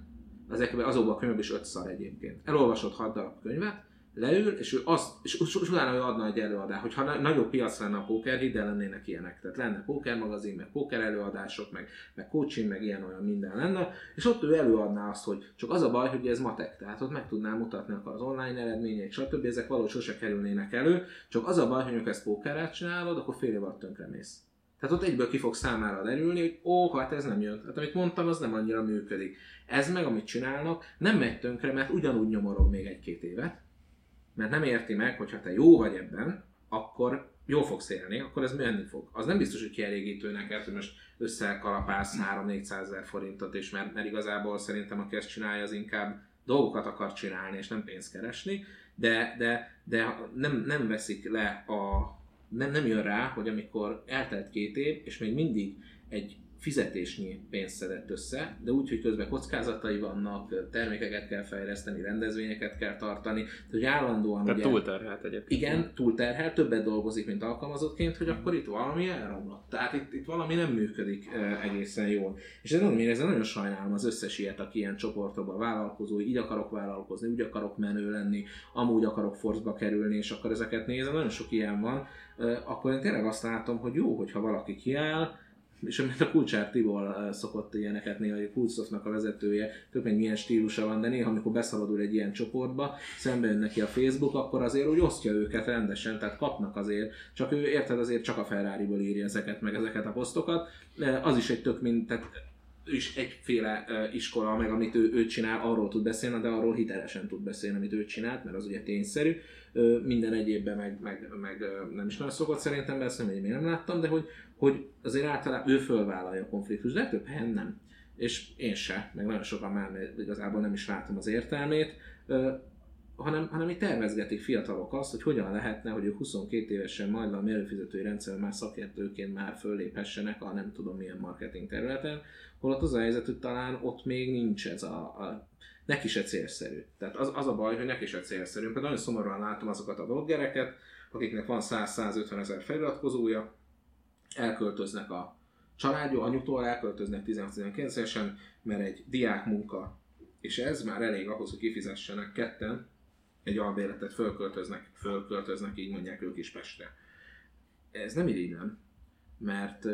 ezekben azokban a könyvekben is 5 szar egyébként. Elolvasott 6 darab könyvet, leül, és ő azt, és, és utána ő adna egy előadást, hogyha na, nagyobb piac lenne a póker, hidd el lennének ilyenek. Tehát lenne póker magazin, meg póker előadások, meg, meg coaching, meg ilyen olyan minden lenne, és ott ő előadná azt, hogy csak az a baj, hogy ez matek, tehát ott meg tudná mutatni az online eredményeit, stb. Ezek valahogy sose kerülnének elő, csak az a baj, hogy ezt pókerrel csinálod, akkor fél év alatt tönkremész. Tehát ott egyből ki fog számára derülni, hogy ó, hát ez nem jön. Hát amit mondtam, az nem annyira működik. Ez meg, amit csinálnak, nem megy tönkre, mert ugyanúgy nyomorog még egy-két évet, mert nem érti meg, hogy ha te jó vagy ebben, akkor jó fogsz élni, akkor ez menni fog. Az nem biztos, hogy kielégítő neked, hogy most összekalapálsz 3-400 ezer forintot, és mert, mert igazából szerintem aki ezt csinálja, az inkább dolgokat akar csinálni, és nem pénzt keresni, de, de, de nem, nem veszik le a, nem, nem jön rá, hogy amikor eltelt két év, és még mindig egy fizetésnyi pénzt szedett össze, de úgy, hogy közben kockázatai vannak, termékeket kell fejleszteni, rendezvényeket kell tartani, tehát hogy állandóan... Tehát ugye, túlterhelt egyébként. Igen, túlterhelt, többet dolgozik, mint alkalmazottként, hogy akkor itt valami elromlott. Tehát itt, itt valami nem működik egészen jól. És ez nagyon, ez nagyon sajnálom az összes ilyet, aki ilyen csoportokban vállalkozó, így akarok vállalkozni, úgy akarok menő lenni, amúgy akarok forcba kerülni, és akkor ezeket nézem, nagyon sok ilyen van, akkor én tényleg azt látom, hogy jó, hogyha valaki kiáll, és amit a Kulcsár Tibor szokott ilyeneket néha, hogy a Kulcsofnak a vezetője, tök meg milyen stílusa van, de néha, amikor beszabadul egy ilyen csoportba, szembe jön neki a Facebook, akkor azért úgy osztja őket rendesen, tehát kapnak azért, csak ő érted azért csak a Ferrari-ból írja ezeket, meg ezeket a posztokat, az is egy tök mint, tehát is egyféle iskola, meg amit ő, ő csinál, arról tud beszélni, de arról hitelesen tud beszélni, amit ő csinált, mert az ugye tényszerű. Minden egyébben meg, meg, meg nem is nagyon szokott szerintem beszélni, hogy én nem láttam, de hogy, hogy azért általában ő fölvállalja a konfliktus, de több helyen nem. És én se, meg nagyon sokan már igazából nem is látom az értelmét, hanem, hanem itt tervezgetik fiatalok azt, hogy hogyan lehetne, hogy ők 22 évesen majd a előfizetői rendszer már szakértőként már föléphessenek a nem tudom milyen marketing területen, holott az a helyzet, hogy talán ott még nincs ez a, a neki se célszerű. Tehát az, az a baj, hogy neki se célszerű. Például nagyon szomorúan látom azokat a bloggereket, akiknek van 100-150 ezer feliratkozója, elköltöznek a családja, anyutól elköltöznek 16-19 évesen, mert egy diák munka, és ez már elég ahhoz, hogy kifizessenek ketten, egy albéletet fölköltöznek, fölköltöznek, így mondják ők is Pestre. Ez nem irigylem, mert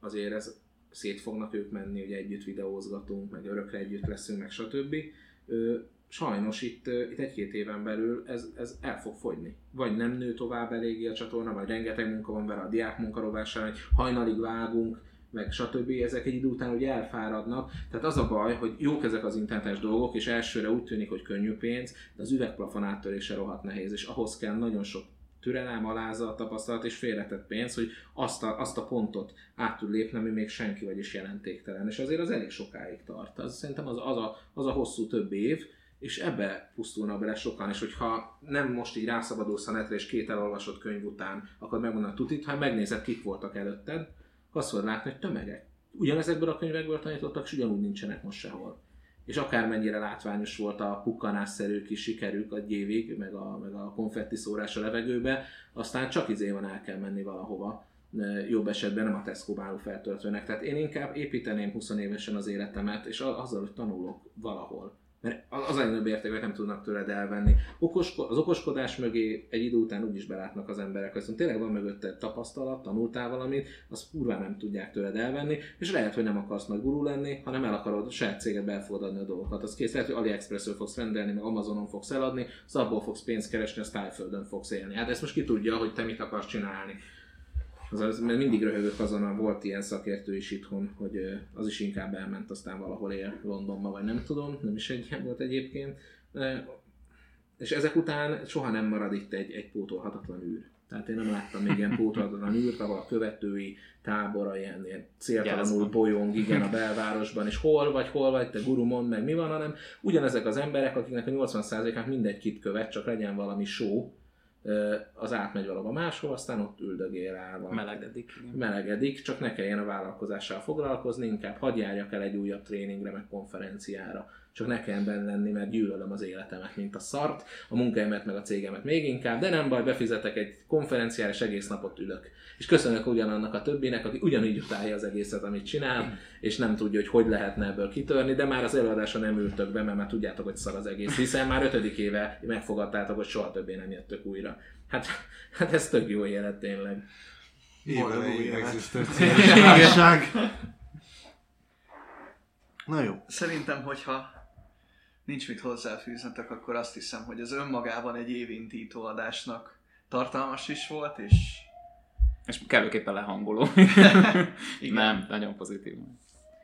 azért ez szét fognak ők menni, hogy együtt videózgatunk, meg örökre együtt leszünk, meg stb. Sajnos itt, itt egy-két éven belül ez, ez el fog fogyni. Vagy nem nő tovább eléggé a csatorna, vagy rengeteg munka van vele a diák munkarovásán, hogy hajnalig vágunk, meg stb. ezek egy idő után ugye elfáradnak. Tehát az a baj, hogy jók ezek az internetes dolgok, és elsőre úgy tűnik, hogy könnyű pénz, de az üvegplafon áttörése rohadt nehéz, és ahhoz kell nagyon sok türelem, alázat, tapasztalat és félretett pénz, hogy azt a, azt a pontot át tud lépni, ami még senki vagyis jelentéktelen. És azért az elég sokáig tart. Az szerintem az, az, a, az a hosszú több év, és ebbe pusztulna bele sokan, és hogyha nem most így rászabadulsz a netre, és két elolvasott könyv után akkor megmondani tutit, ha megnézed, kik voltak előtted, azt fogod látni, hogy tömegek. Ugyanezekből a könyvekből tanítottak, és ugyanúgy nincsenek most sehol. és akármennyire látványos volt a pukkanásszerű kis sikerük a gyévig, meg a, meg a konfetti szórás a levegőbe, aztán csak izé van el kell menni valahova jobb esetben nem a Tesco báló feltöltőnek. Tehát én inkább építeném 20 évesen az életemet, és azzal, hogy tanulok valahol. Mert az a legnagyobb érték, nem tudnak tőled elvenni. Okosko- az okoskodás mögé egy idő után úgyis belátnak az emberek, hogy tényleg van mögötte tapasztalat, tanultál valamit, azt kurván nem tudják tőled elvenni, és lehet, hogy nem akarsz nagy gurú lenni, hanem el akarod a saját cégedbe el fogod adni a dolgokat. Az kész, lehet, hogy AliExpress-ről fogsz rendelni, meg Amazonon fogsz eladni, az abból fogsz pénzt keresni, a tájföldön fogsz élni. Hát ezt most ki tudja, hogy te mit akarsz csinálni. Az, mert mindig röhögök azon, volt ilyen szakértő is itthon, hogy az is inkább elment, aztán valahol él Londonban, vagy nem tudom, nem is egy volt egyébként. És ezek után soha nem marad itt egy, egy pótolhatatlan űr. Tehát én nem láttam még ilyen pótolhatatlan űrt, ahol a követői tábora ilyen, ilyen céltalanul bolyong, igen, a belvárosban, és hol vagy, hol vagy, te guru mond meg mi van, hanem ugyanezek az emberek, akiknek a 80%-át mindegy kit követ, csak legyen valami show, az átmegy valahova máshol, aztán ott üldögél állva. Melegedik. Igen. Melegedik, csak ne kelljen a vállalkozással foglalkozni, inkább járjak el egy újabb tréningre, meg konferenciára csak ne kelljen benne lenni, mert gyűlölöm az életemet, mint a szart, a munkáimat meg a cégemet még inkább, de nem baj, befizetek egy konferenciára, és egész napot ülök. És köszönök ugyanannak a többinek, aki ugyanígy utálja az egészet, amit csinál, és nem tudja, hogy hogy lehetne ebből kitörni, de már az előadásra nem ültök be, mert már tudjátok, hogy szar az egész, hiszen már ötödik éve megfogadtátok, hogy soha többé nem jöttök újra. Hát, hát ez tök jó élet tényleg. Évelei egzisztenciális Na jó. Szerintem, hogyha nincs mit hozzáfűznetek, akkor azt hiszem, hogy az önmagában egy évintító adásnak tartalmas is volt, és... És kellőképpen lehangoló. Nem, nagyon pozitív.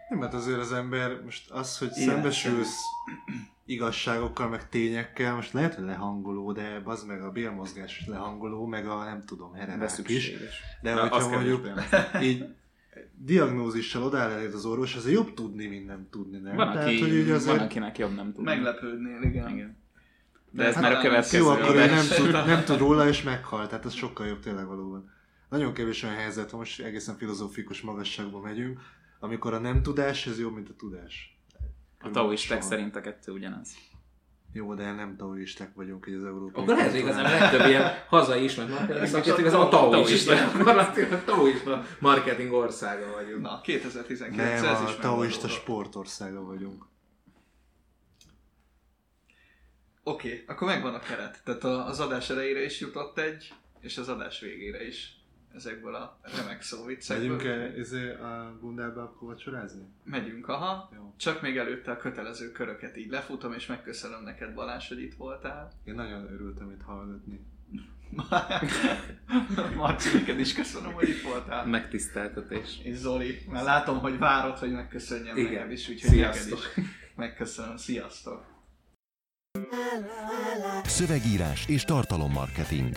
Nem, mert azért az ember, most az, hogy Igen, szembesülsz igazságokkal, meg tényekkel, most lehet, hogy lehangoló, de az meg a bélmozgás is lehangoló, meg a nem tudom, herenák is. De, de hogyha mondjuk így diagnózissal odáll eléd az orvos, azért jobb tudni, mint nem tudni, nem? Van, Tehát, aki, hogy ugye azért... van akinek jobb nem tudni. Meglepődnél, igen. igen. De, De ez hát már a következő. Jó, akkor ő nem tud, nem tud róla, és meghal. Tehát ez sokkal jobb tényleg valóban. Nagyon kevés olyan helyzet, most egészen filozófikus magasságban megyünk, amikor a nem tudás, ez jobb, mint a tudás. A taoisták szerint a kettő ugyanaz. Jó, de nem taoisták vagyunk, hogy az európai... Akkor lehet, hogy igazán a legtöbb ilyen hazai is, meg marketing szakértők, ez a taoista. Gyakorlatilag taoista marketing országa vagyunk. Na, 2019 nem, ez is a taoista sportországa vagyunk. Oké, okay, akkor megvan a keret. Tehát az adás elejére is jutott egy, és az adás végére is ezekből a remek szóviccekből. Megyünk-e izé, a Gundelbe akkor vacsorázni? Megyünk, aha. Jó. Csak még előtte a kötelező köröket így lefutom, és megköszönöm neked Balázs, hogy itt voltál. Én nagyon örültem itt hallgatni. Marci, neked is köszönöm, hogy itt voltál. Megtiszteltetés. És Zoli, mert látom, hogy várod, hogy megköszönjem Igen. neked is, úgyhogy Sziasztok. neked is megköszönöm. Sziasztok! Szövegírás és tartalommarketing.